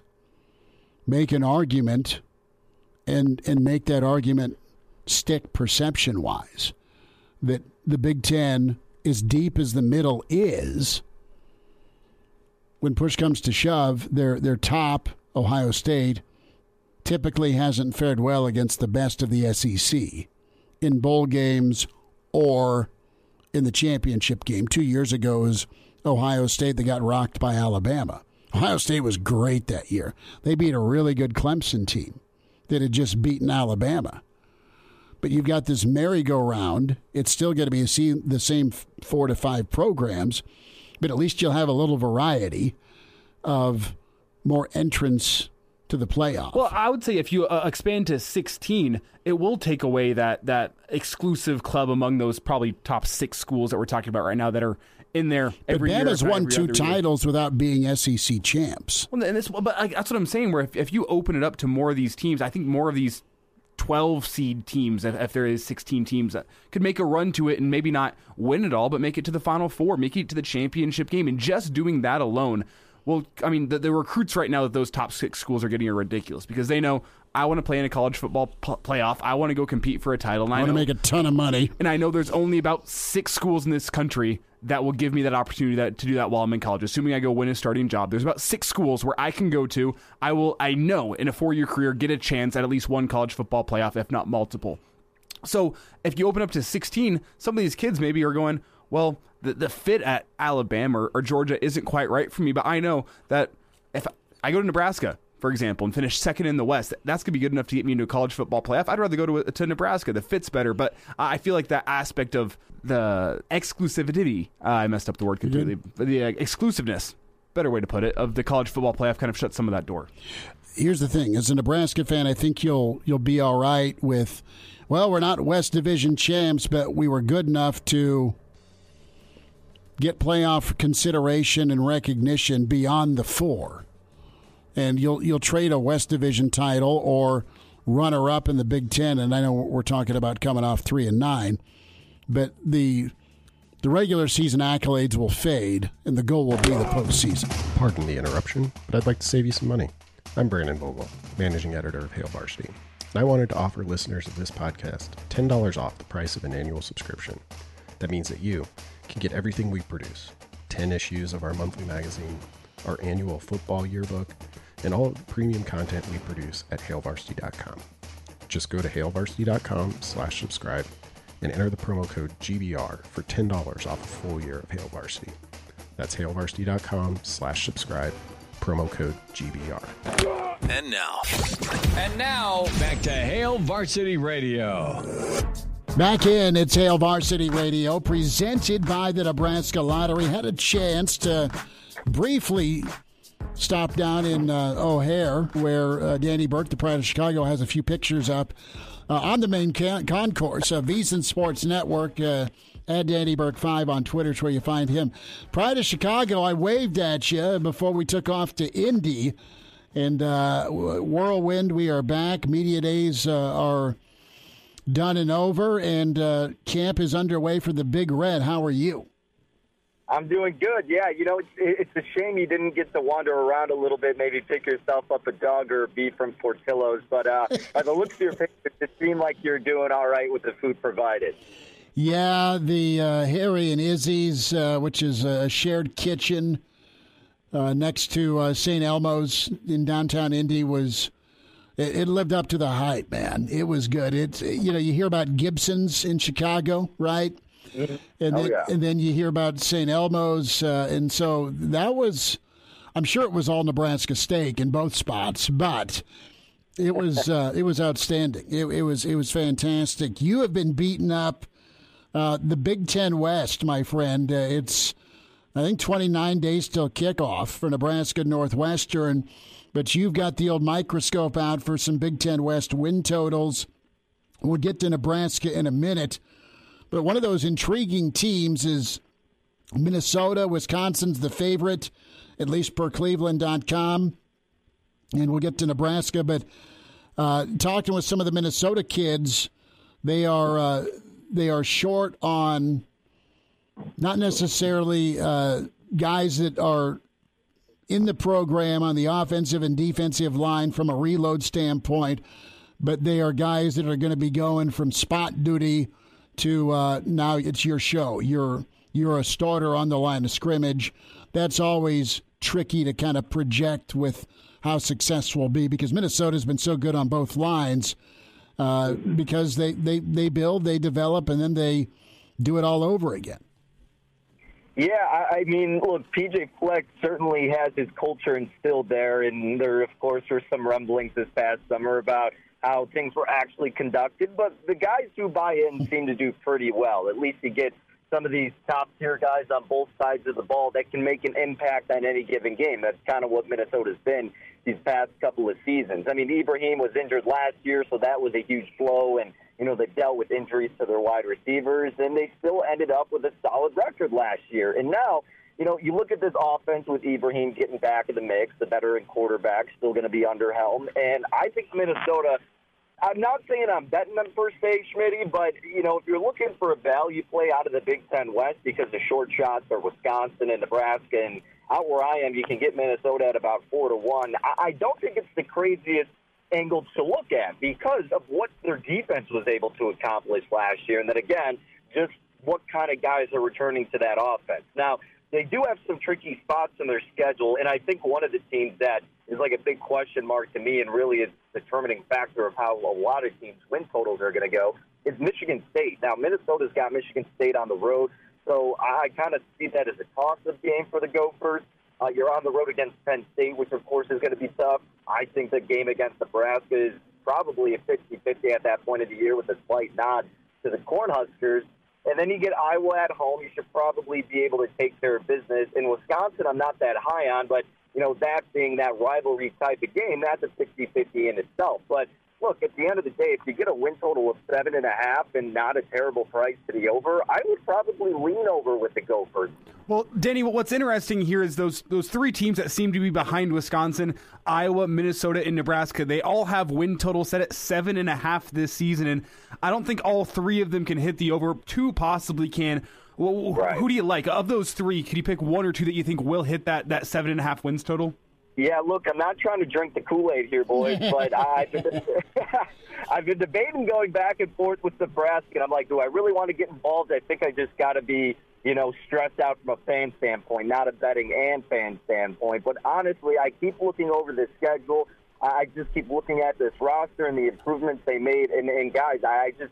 make an argument and and make that argument stick perception wise that the Big Ten, as deep as the middle is, when push comes to shove, their their top Ohio State typically hasn't fared well against the best of the SEC in bowl games or in the championship game. Two years ago was Ohio State that got rocked by Alabama. Ohio State was great that year. They beat a really good Clemson team that had just beaten Alabama. But you've got this merry-go-round. It's still going to be the same four to five programs, but at least you'll have a little variety of more entrance to the playoff. Well, I would say if you uh, expand to 16, it will take away that that exclusive club among those probably top six schools that we're talking about right now that are in there every but year. Bama's won two other year. titles without being SEC champs. Well, and this, but like, that's what I'm saying. Where if, if you open it up to more of these teams, I think more of these 12 seed teams, if, if there is 16 teams, that could make a run to it and maybe not win it all, but make it to the final four, make it to the championship game, and just doing that alone. Well, I mean, the, the recruits right now that those top six schools are getting are ridiculous because they know I want to play in a college football pl- playoff. I want to go compete for a title. And I I want to make a ton of money. and I know there's only about six schools in this country that will give me that opportunity that, to do that while I'm in college. Assuming I go win a starting job, there's about six schools where I can go to. I will, I know, in a four year career, get a chance at at least one college football playoff, if not multiple. So if you open up to 16, some of these kids maybe are going, well, the, the fit at Alabama or, or Georgia isn't quite right for me, but I know that if I go to Nebraska, for example, and finish second in the West, that's going to be good enough to get me into a college football playoff. I'd rather go to, to Nebraska. The fit's better, but I feel like that aspect of the exclusivity, uh, I messed up the word completely, but the uh, exclusiveness, better way to put it, of the college football playoff kind of shuts some of that door. Here's the thing: as a Nebraska fan, I think you'll you'll be all right with. Well, we're not West Division champs, but we were good enough to get playoff consideration and recognition beyond the four. And you'll you'll trade a West Division title or runner up in the Big Ten. And I know we're talking about coming off three and nine, but the the regular season accolades will fade, and the goal will be the postseason. Pardon the interruption, but I'd like to save you some money. I'm Brandon Vogel, managing editor of Hail Varsity, and I wanted to offer listeners of this podcast $10 off the price of an annual subscription. That means that you can get everything we produce 10 issues of our monthly magazine, our annual football yearbook, and all the premium content we produce at hailvarsity.com. Just go to hailvarsity.com slash subscribe and enter the promo code GBR for $10 off a full year of Hail Varsity. That's hailvarsity.com slash subscribe, promo code GBR. And now. And now, back to Hail Varsity Radio. Back in, it's Hail Varsity Radio, presented by the Nebraska Lottery. Had a chance to briefly stop down in uh, O'Hare, where uh, Danny Burke, the Pride of Chicago, has a few pictures up uh, on the main con- concourse of VSiN Sports Network. Uh, at Danny Burke 5 on Twitter is where you find him. Pride of Chicago, I waved at you before we took off to Indy. And uh, Whirlwind, we are back. Media days uh, are done and over, and uh, camp is underway for the Big Red. How are you? I'm doing good. Yeah, you know, it's, it's a shame you didn't get to wander around a little bit, maybe pick yourself up a dog or a beef from Portillo's. But uh, by the looks of your pictures, it seemed like you're doing all right with the food provided. Yeah, the uh, Harry and Izzy's, uh, which is a shared kitchen uh, next to uh, St. Elmo's in downtown Indy, was it, it, lived up to the hype. Man, it was good. It's you know you hear about Gibson's in Chicago, right? Mm-hmm. And oh, then, yeah. and then you hear about St. Elmo's, uh, and so that was, I'm sure it was all Nebraska steak in both spots, but it was uh, it was outstanding. It, it was it was fantastic. You have been beaten up uh, the Big Ten West, my friend. Uh, it's, I think, 29 days till kickoff for Nebraska Northwestern, but you've got the old microscope out for some Big Ten West win totals. We'll get to Nebraska in a minute, but one of those intriguing teams is Minnesota. Wisconsin's the favorite, at least per Cleveland.com. And we'll get to Nebraska, but uh, talking with some of the Minnesota kids, they are. Uh, they are short on not necessarily uh, guys that are in the program on the offensive and defensive line from a reload standpoint, but they are guys that are going to be going from spot duty to uh, now it's your show. You're you're a starter on the line of scrimmage. That's always tricky to kind of project with how success will be because Minnesota's been so good on both lines uh, because they, they, they build, they develop, and then they do it all over again. Yeah, I, I mean, look, PJ Fleck certainly has his culture instilled there, and there, of course, were some rumblings this past summer about how things were actually conducted. But the guys who buy in seem to do pretty well. At least you get some of these top tier guys on both sides of the ball that can make an impact on any given game. That's kind of what Minnesota's been these past couple of seasons. I mean, Ibrahim was injured last year, so that was a huge blow, and you know they dealt with injuries to their wide receivers, and they still ended up with a solid record last year. And now, you know, you look at this offense with Ibrahim getting back in the mix, the veteran quarterback still going to be under helm, and I think Minnesota. I'm not saying I'm betting them per se, Schmitty, but you know if you're looking for a value play out of the Big Ten West because the short shots are Wisconsin and Nebraska, and out where I am, you can get Minnesota at about four to one. I, I don't think it's the craziest angle to look at because of what their defense was able to accomplish last year, and then again, just what kind of guys are returning to that offense. Now, they do have some tricky spots in their schedule, and I think one of the teams that is like a big question mark to me and really is determining factor of how a lot of teams' win totals are going to go is Michigan State. Now, Minnesota's got Michigan State on the road, so I kind of see that as a toss-up game for the Gophers. Uh, you're on the road against Penn State, which of course is going to be tough. I think the game against Nebraska is probably a 50-50 at that point of the year with a slight nod to the Cornhuskers. And then you get Iowa at home. You should probably be able to take care of business. In Wisconsin, I'm not that high on, but, you know, that being that rivalry type of game, that's a 50-50 in itself. But, look, at the end of the day, if you get a win total of seven and a half and not a terrible price to the over, I would probably lean over with the Gophers. Well, Danny, what's interesting here is those those three teams that seem to be behind Wisconsin, Iowa, Minnesota, and Nebraska. They all have win total set at seven and a half this season, and I don't think all three of them can hit the over. Two possibly can. Well, right. Who do you like of those three? Could you pick one or two that you think will hit that that seven and a half wins total? Yeah, look, I'm not trying to drink the Kool Aid here, boys, but I've been, I've been debating going back and forth with Nebraska, and I'm like, do I really want to get involved? I think I just got to be, you know, stressed out from a fan standpoint, not a betting and fan standpoint. But honestly, I keep looking over the schedule. I just keep looking at this roster and the improvements they made, and, and guys, I just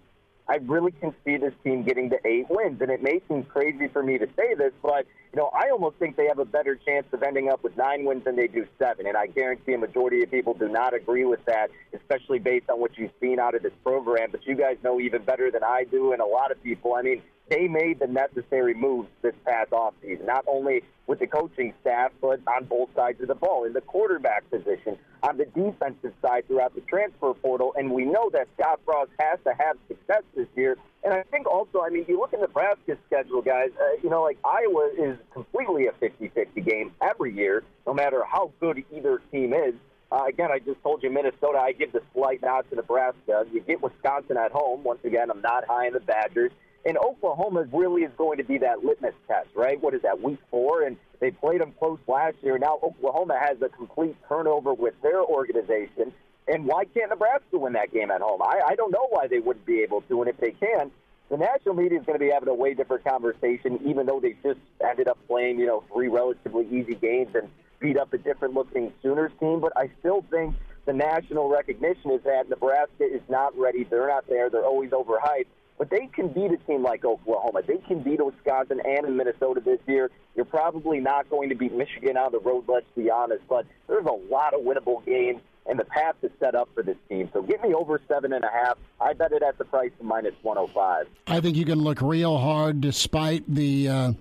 I really can see this team getting to eight wins. And it may seem crazy for me to say this, but you know, I almost think they have a better chance of ending up with nine wins than they do seven. And I guarantee a majority of people do not agree with that, especially based on what you've seen out of this program. But you guys know even better than I do, and a lot of people. I mean, they made the necessary moves this past offseason, not only with the coaching staff, but on both sides of the ball, in the quarterback position, on the defensive side throughout the transfer portal. And we know that Scott Frost has to have success this year. And I think also, I mean, you look at Nebraska's schedule, guys, uh, you know, like Iowa is completely a 50 50 game every year, no matter how good either team is. Uh, again, I just told you Minnesota. I give the slight nod to Nebraska. You get Wisconsin at home. Once again, I'm not high in the Badgers. And Oklahoma really is going to be that litmus test, right? What is that, week four? And they played them close last year. Now Oklahoma has a complete turnover with their organization. And why can't Nebraska win that game at home? I, I don't know why they wouldn't be able to. And if they can, the national media is going to be having a way different conversation, even though they just ended up playing, you know, three relatively easy games and beat up a different looking Sooners team. But I still think the national recognition is that Nebraska is not ready. They're not there. They're always overhyped. But they can beat a team like Oklahoma. They can beat Wisconsin and Minnesota this year. You're probably not going to beat Michigan on the road, let's be honest. But there's a lot of winnable games, and the path is set up for this team. So give me over seven and a half. I bet it at the price of minus 105. I think you can look real hard despite the. Uh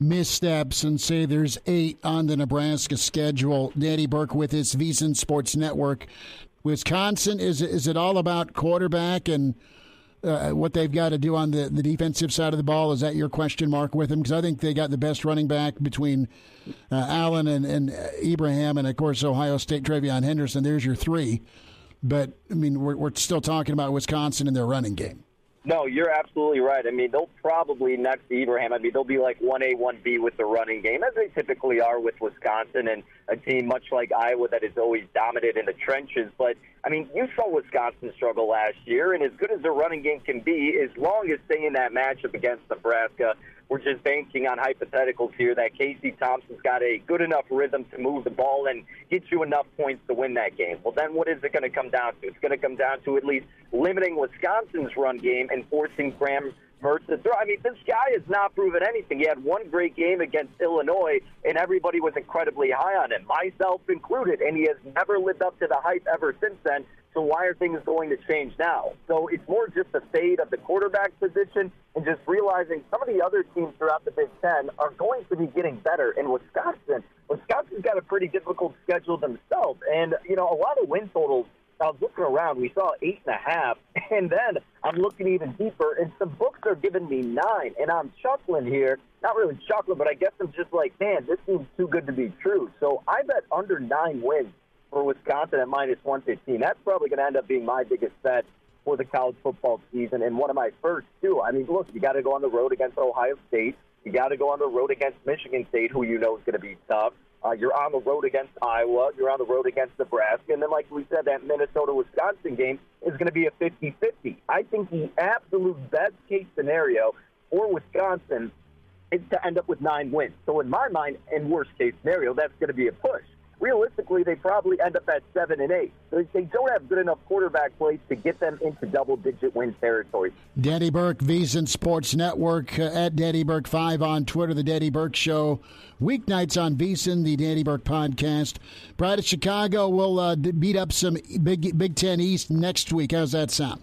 missteps and say there's eight on the Nebraska schedule. Danny Burke with his VSiN Sports Network. Wisconsin, is, is it all about quarterback and uh, what they've got to do on the, the defensive side of the ball. Is that your question mark with them? Because I think they got the best running back between uh, Allen and, and Ibrahim, and of course Ohio State TreVeyon Henderson. There's your three. But I mean, we're, we're still talking about Wisconsin and their running game. No, you're absolutely right. I mean, they'll probably next to Ibrahim. I mean, they'll be like one A, one B with the running game, as they typically are with Wisconsin and a team much like Iowa that is always dominant in the trenches. But I mean, you saw Wisconsin struggle last year, and as good as their running game can be, as long as staying in that matchup against Nebraska, we're just banking on hypotheticals here that Casey Thompson's got a good enough rhythm to move the ball and get you enough points to win that game. Well, then what is it going to come down to? It's going to come down to at least limiting Wisconsin's run game and forcing Graham Mertz to throw. I mean, this guy has not proven anything. He had one great game against Illinois, and everybody was incredibly high on him, myself included, and he has never lived up to the hype ever since then. So why are things going to change now? So it's more just the fade of the quarterback position and just realizing some of the other teams throughout the Big Ten are going to be getting better. In Wisconsin, Wisconsin's got a pretty difficult schedule themselves, and you know a lot of win totals. I was looking around, we saw eight and a half, and then I'm looking even deeper, and some books are giving me nine, and I'm chuckling here. Not really chuckling, but I guess I'm just like, man, this seems too good to be true. So I bet under nine wins for Wisconsin at minus 115. That's probably going to end up being my biggest bet for the college football season and one of my first, too. I mean, look, you got to go on the road against Ohio State. You got to go on the road against Michigan State, who you know is going to be tough. Uh, you're on the road against Iowa. You're on the road against Nebraska. And then, like we said, that Minnesota Wisconsin game is going to be a 50 50. I think the absolute best case scenario for Wisconsin is to end up with nine wins. So, in my mind, in worst case scenario, that's going to be a push realistically, they probably end up at seven and eight. They don't have good enough quarterback play to get them into double-digit win territory. Danny Burke, VSiN Sports Network uh, at Danny Burke Five on Twitter. The Danny Burke Show weeknights on VSiN, the Danny Burke podcast. Pride of Chicago will uh, beat up some Big Big Ten East next week. How's that sound?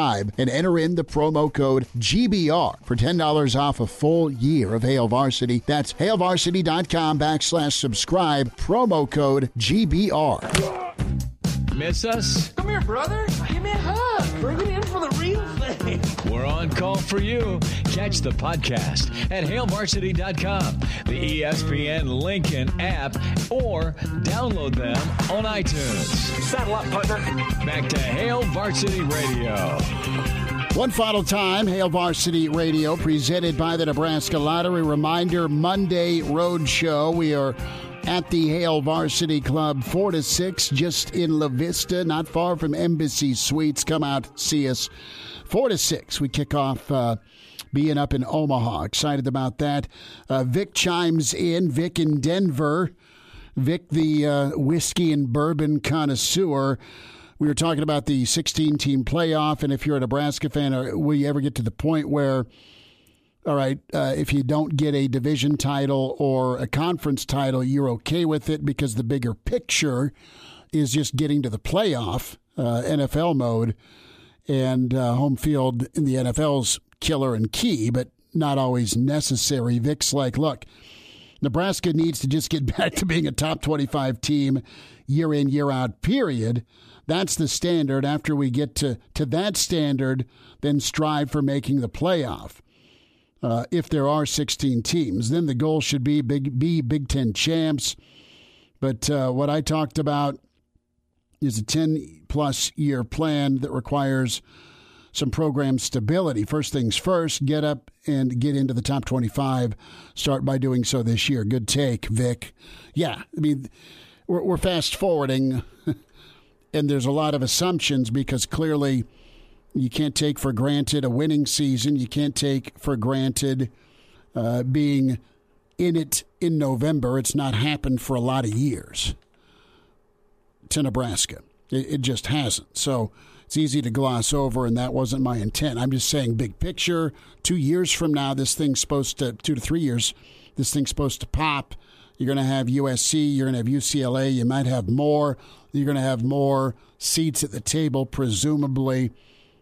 subscribe and enter in the promo code GBR for $10 off a full year of Hail Varsity. That's hailvarsity.com backslash subscribe, promo code GBR. Miss us? Come here, brother. Give me a hug. Bring it in for the real thing. We're on call for you. Catch the podcast at hailvarsity.com, the ESPN Lincoln app, or download them on iTunes. Saddle up, partner. Back to Hail Varsity Radio. One final time, Hail Varsity Radio, presented by the Nebraska Lottery. Reminder Monday Road Show. We are at the Hail Varsity Club, 4 to 6, just in La Vista, not far from Embassy Suites. Come out, see us. 4 to 6, we kick off uh, being up in Omaha. Excited about that. Uh, Vic chimes in, Vic in Denver. Vic, the uh, whiskey and bourbon connoisseur. We were talking about the 16 team playoff, and if you're a Nebraska fan, or will you ever get to the point where all right, uh, if you don't get a division title or a conference title, you're okay with it because the bigger picture is just getting to the playoff, uh, NFL mode, and uh, home field in the NFL's killer and key, but not always necessary. Vic's like, look, Nebraska needs to just get back to being a top 25 team year in, year out, period. That's the standard. After we get to, to that standard, then strive for making the playoff uh, if there are 16 teams. Then the goal should be big, be Big Ten champs. But uh, what I talked about is a 10 plus year plan that requires some program stability. First things first, get up and get into the top 25. Start by doing so this year. Good take, Vic. Yeah, I mean, we're, we're fast forwarding, and there's a lot of assumptions because clearly you can't take for granted a winning season. You can't take for granted uh, being in it in November. It's not happened for a lot of years to Nebraska. It, it just hasn't. So it's easy to gloss over, and that wasn't my intent. I'm just saying, big picture. Two years from now, this thing's supposed to, two to three years, this thing's supposed to pop. You're going to have USC, you're going to have UCLA, you might have more. You're going to have more seats at the table, presumably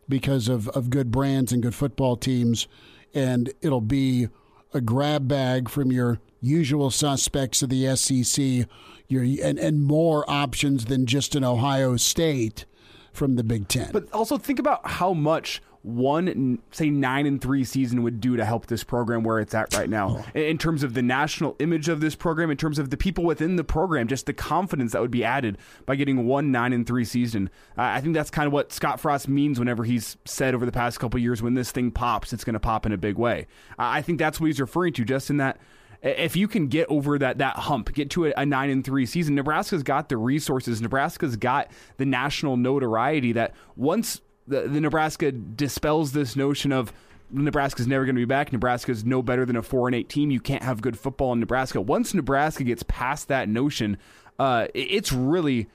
because of, of good brands and good football teams. And it'll be a grab bag from your usual suspects of the SEC and, and more options than just an Ohio State from the Big Ten. But also think about how much one say nine and three season would do to help this program where it's at right now. In terms of the national image of this program in terms of the people within the program just the confidence that would be added by getting one nine and three season. Uh, i think that's kind of what scott frost means whenever he's said over the past couple years when this thing pops it's going to pop in a big way. Uh, i think that's what he's referring to just in that if you can get over that that hump, get to a, a, nine and three season, Nebraska's got the resources. Nebraska's got the national notoriety that once the, the Nebraska dispels this notion of Nebraska's never going to be back. Nebraska's no better than a four and eight team. You can't have good football in Nebraska. Once Nebraska gets past that notion, uh, it's really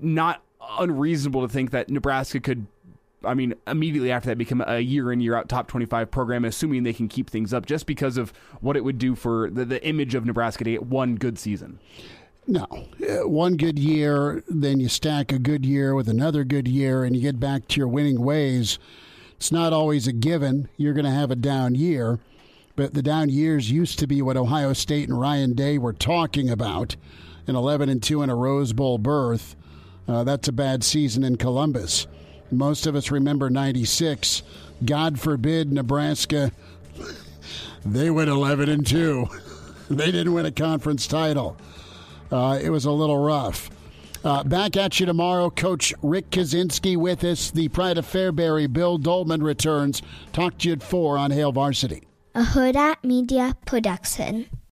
not unreasonable to think that Nebraska could. I mean, immediately after that, become a year in, year out top 25 program, assuming they can keep things up just because of what it would do for the, the image of Nebraska to get one good season. No. Uh, one good year, then you stack a good year with another good year, and you get back to your winning ways. It's not always a given. You're going to have a down year, but the down years used to be what Ohio State and Ryan Day were talking about an 11 and 2 in a Rose Bowl berth. Uh, that's a bad season in Columbus. Most of us remember 96. God forbid Nebraska. They went 11 and 2. They didn't win a conference title. Uh, it was a little rough. Uh, back at you tomorrow. Coach Rick Kaczenski with us. The Pride of Fairbury, Bill Dolman returns. Talk to you at 4 on Hail Varsity. A Huda Media Production.